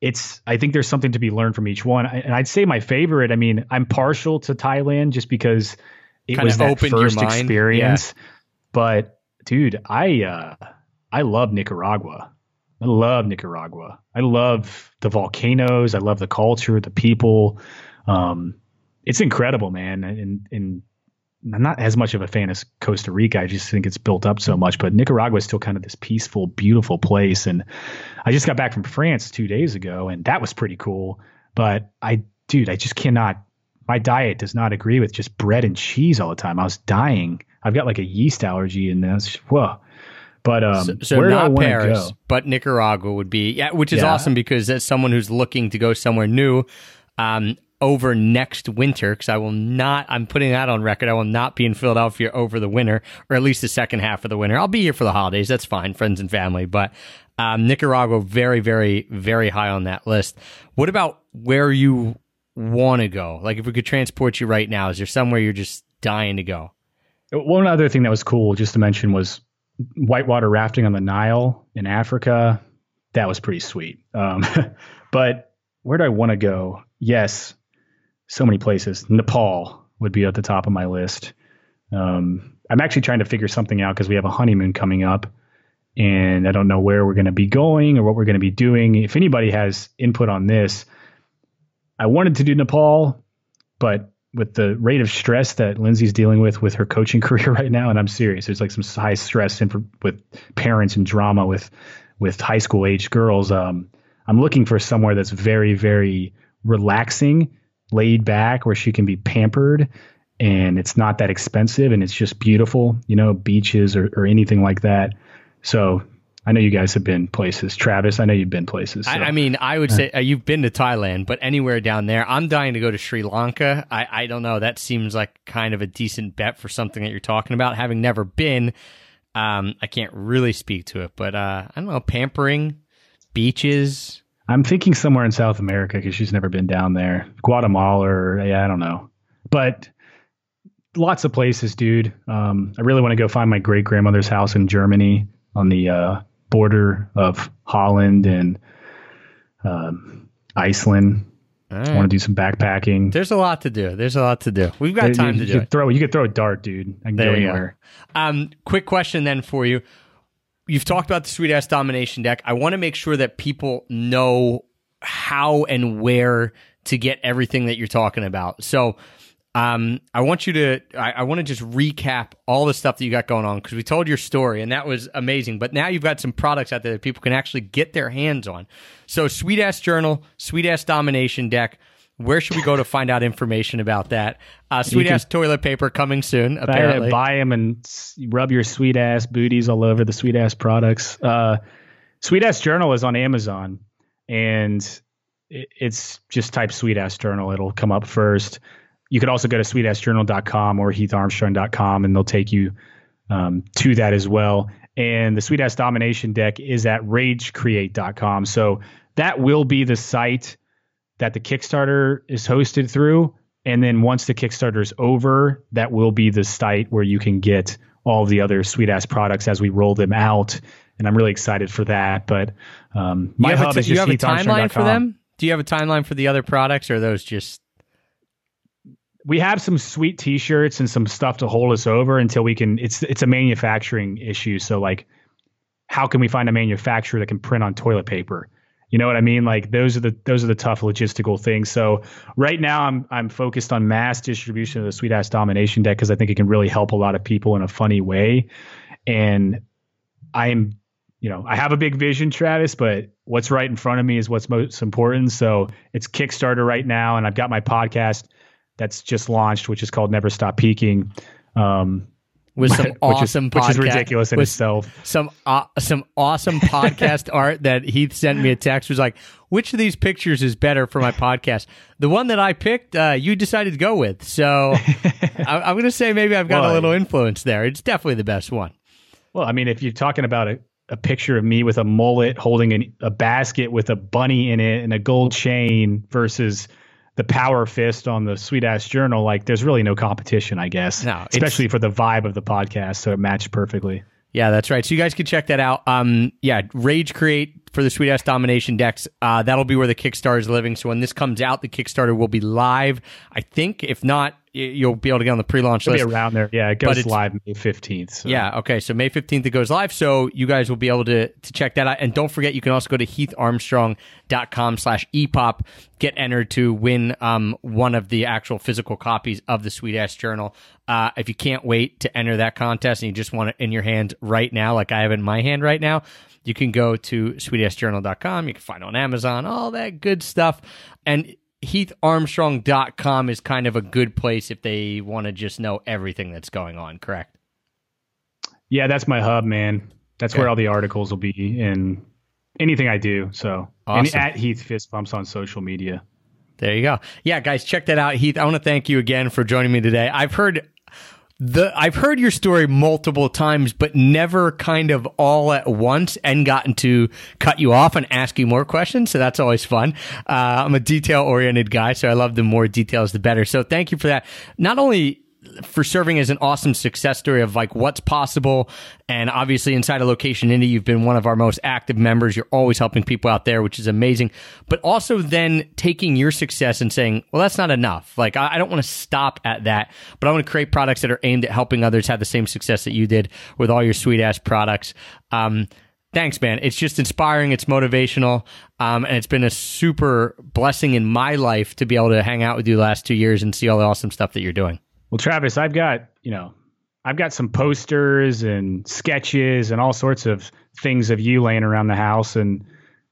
A: it's I think there's something to be learned from each one. And I'd say my favorite. I mean, I'm partial to Thailand just because it
C: Kinda
A: was that first experience. But dude, I uh, I love Nicaragua. I love Nicaragua. I love the volcanoes. I love the culture, the people. Um, it's incredible, man. And, and I'm not as much of a fan as Costa Rica. I just think it's built up so much. But Nicaragua is still kind of this peaceful, beautiful place. And I just got back from France two days ago, and that was pretty cool. But I, dude, I just cannot. My diet does not agree with just bread and cheese all the time. I was dying. I've got like a yeast allergy, and that's whoa. But um,
C: So, so
A: where do I
C: not Paris,
A: go?
C: but Nicaragua would be yeah, which is
A: Yeah.
C: awesome because as someone who's looking to go somewhere new, um, over next winter, because I will not, I'm putting that on record. I will not be in Philadelphia over the winter, or at least the second half of the winter. I'll be here for the holidays. That's fine, friends and family. But um, Nicaragua, very, very, very high on that list. What about where you want to go? Like, if we could transport you right now, is there somewhere you're just dying to go?
A: One other thing that was cool, just to mention, was whitewater rafting on the Nile in Africa. That was pretty sweet. Um, but where do I want to go? Yes, so many places. Nepal would be at the top of my list. Um, I'm actually trying to figure something out because we have a honeymoon coming up, and I don't know where we're going to be going or what we're going to be doing. If anybody has input on this, I wanted to do Nepal, but with the rate of stress that Lindsay's dealing with with her coaching career right now, and I'm serious, there's like some high stress in with parents and drama with with high school age girls. Um, I'm looking for somewhere that's very very relaxing, laid back, where she can be pampered, and it's not that expensive, and it's just beautiful, you know, beaches or, or anything like that. So I know you guys have been places, Travis. I know you've been places. so-
C: I, I mean, I would say uh, you've been to Thailand, but anywhere down there, I'm dying to go to Sri Lanka. I, I don't know. That seems like kind of a decent bet for something that you're talking about. Having never been, um, I can't really speak to it, but uh, I don't know. Pampering, beaches.
A: I'm thinking somewhere in South America because she's never been down there. Guatemala or yeah, I don't know. But lots of places, dude. Um, I really want to go find my great grandmother's house in Germany on the uh, border of Holland and um, Iceland. I want to do some backpacking.
C: There's a lot to do. There's a lot to do. We've got time
A: you,
C: to
A: you
C: do
A: could
C: it.
A: throw you could throw a dart, dude. I can
C: There
A: go. anywhere.
C: Um, quick question then for you. You've talked about the sweet ass domination deck. I want to make sure that people know how and where to get everything that you're talking about. So, um, I want you to, I, I want to just recap all the stuff that you got going on because we told your story and that was amazing. But now you've got some products out there that people can actually get their hands on. So, sweet ass journal, sweet ass domination deck. Where should we go to find out information about that? Uh, sweet ass toilet paper coming soon.
A: Buy,
C: Apparently,
A: buy them and rub your sweet ass booties all over the sweet ass products. Uh, sweet ass journal is on Amazon, and it, it's just type sweet ass journal. It'll come up first. You could also go to sweetassjournal.com or heatharmstrong.com and they'll take you um, to that as well. And the Sweetass Domination deck is at ragecreate.com. So that will be the site that the Kickstarter is hosted through. And then once the Kickstarter is over, that will be the site where you can get all of the other Sweet Ass products as we roll them out. And I'm really excited for that. But um, my hub
C: a,
A: is
C: t- you have a timeline for them? Do you have a timeline for the other products, or are those just
A: we have some sweet t-shirts and some stuff to hold us over until we can it's it's a manufacturing issue. So like how can we find a manufacturer that can print on toilet paper? You know what i mean? Like those are the those are the tough logistical things. So right now i'm i'm focused on mass distribution of the sweet ass domination deck because i think it can really help a lot of people in a funny way. And i'm you know i have a big vision travis but what's right in front of me is what's most important. So it's kickstarter right now and i've got my podcast that's just launched, which is called Never Stop Peaking. Um,
C: with some
A: which
C: awesome
A: is, which is ridiculous in itself.
C: Some uh, some awesome podcast art that Heath sent me a text was like, which of these pictures is better for my podcast? The one that I picked, uh, you decided to go with. So I, I'm going to say maybe I've got a little influence there. It's definitely the best one.
A: Well, I mean, if you're talking about a, a picture of me with a mullet holding an, a basket with a bunny in it and a gold chain versus the power fist on the sweet ass journal, like there's really no competition, I guess.
C: No,
A: especially for the vibe of the podcast, so it matched perfectly.
C: Yeah, that's right. So you guys can check that out. Um, yeah, Rage Create for the Sweet Ass Domination decks. Uh, that'll be where the Kickstarter is living. So when this comes out, the Kickstarter will be live. I think. If not, you'll be able to get on the pre-launch
A: It'll be
C: list.
A: around there. Yeah, it goes live May 15th. So.
C: Yeah. Okay. So May fifteenth it goes live. So you guys will be able to to check that out. And don't forget, you can also go to heatharmstrong.com slash epop. Get entered to win um one of the actual physical copies of the Sweet Ass Journal. Uh, if you can't wait to enter that contest and you just want it in your hand right now, like I have in my hand right now. You can go to sweetassjournal.com. You can find it on Amazon, all that good stuff. And heatharmstrong.com is kind of a good place if they want to just know everything that's going on, correct?
A: Yeah, that's my hub, man. That's
C: Okay.
A: where all the articles will be and anything I do. So, and at Heath Fist Bumps on social media.
C: There you go. Yeah, guys, check that out. Heath, I want to thank you again for joining me today. I've heard the I've heard your story multiple times, but never kind of all at once and gotten to cut you off and ask you more questions. So that's always fun. Uh, I'm a detail oriented guy, so I love the more details, the better. So thank you for that. Not only for serving as an awesome success story of like what's possible and obviously inside of location indie you've been one of our most active members you're always helping people out there which is amazing but also then taking your success and saying well that's not enough like i, I don't want to stop at that but i want to create products that are aimed at helping others have the same success that you did with all your sweet ass products um, Thanks, man. It's just inspiring. It's motivational. Um, and it's been a super blessing in my life to be able to hang out with you the last two years and see all the awesome stuff that you're doing.
A: Well, Travis, I've got, you know, I've got some posters and sketches and all sorts of things of you laying around the house and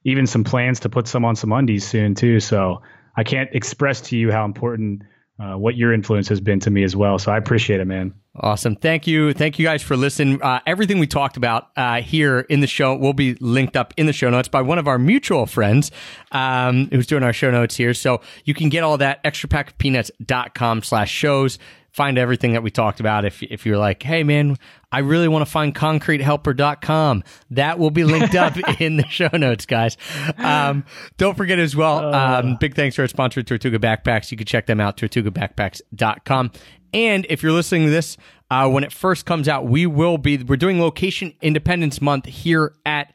A: even some plans to put some on some undies soon too. So I can't express to you how important uh, what your influence has been to me as well. So I appreciate it, man.
C: Awesome. Thank you. Thank you guys for listening. Uh, everything we talked about uh, here in the show will be linked up in the show notes by one of our mutual friends um, who's doing our show notes here. So you can get all that extrapackofpeanuts.com slash shows. Find everything that we talked about. If, if you're like, hey, man, I really want to find concretehelper.com, that will be linked up in the show notes, guys. Um, don't forget as well, um, big thanks to our sponsor, Tortuga Backpacks. You can check them out, tortugabackpacks.com. And if you're listening to this, uh, when it first comes out, we will be, we're doing Location Independence Month here at uh,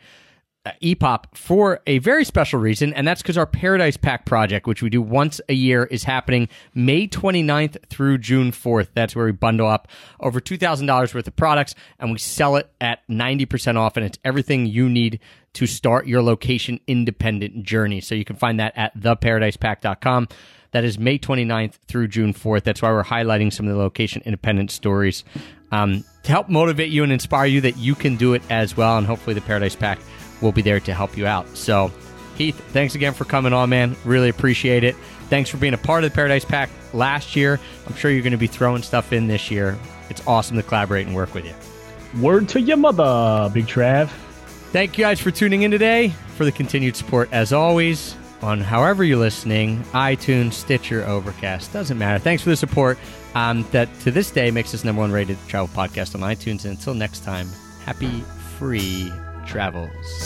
C: EPOP for a very special reason, and that's because our Paradise Pack project, which we do once a year, is happening May 29th through June 4th. That's where we bundle up over $2,000 worth of products and we sell it at 90% off, and it's everything you need to start your location independent journey. So you can find that at theparadisepack.com. That is May 29th through June 4th. That's why we're highlighting some of the location independent stories um, to help motivate you and inspire you that you can do it as well. And hopefully, the Paradise Pack will be there to help you out. So, Heath, thanks again for coming on, man. Really appreciate it. Thanks for being a part of the Paradise Pack last year. I'm sure you're going to be throwing stuff in this year. It's awesome to collaborate and work with you.
A: Word to your mother, Big Trav.
C: Thank you guys for tuning in today, for the continued support as always. on however you're listening iTunes, Stitcher, Overcast. Doesn't matter. Thanks for the support. Um, that to this day makes us number one rated travel podcast on iTunes. And until next time, happy free travels.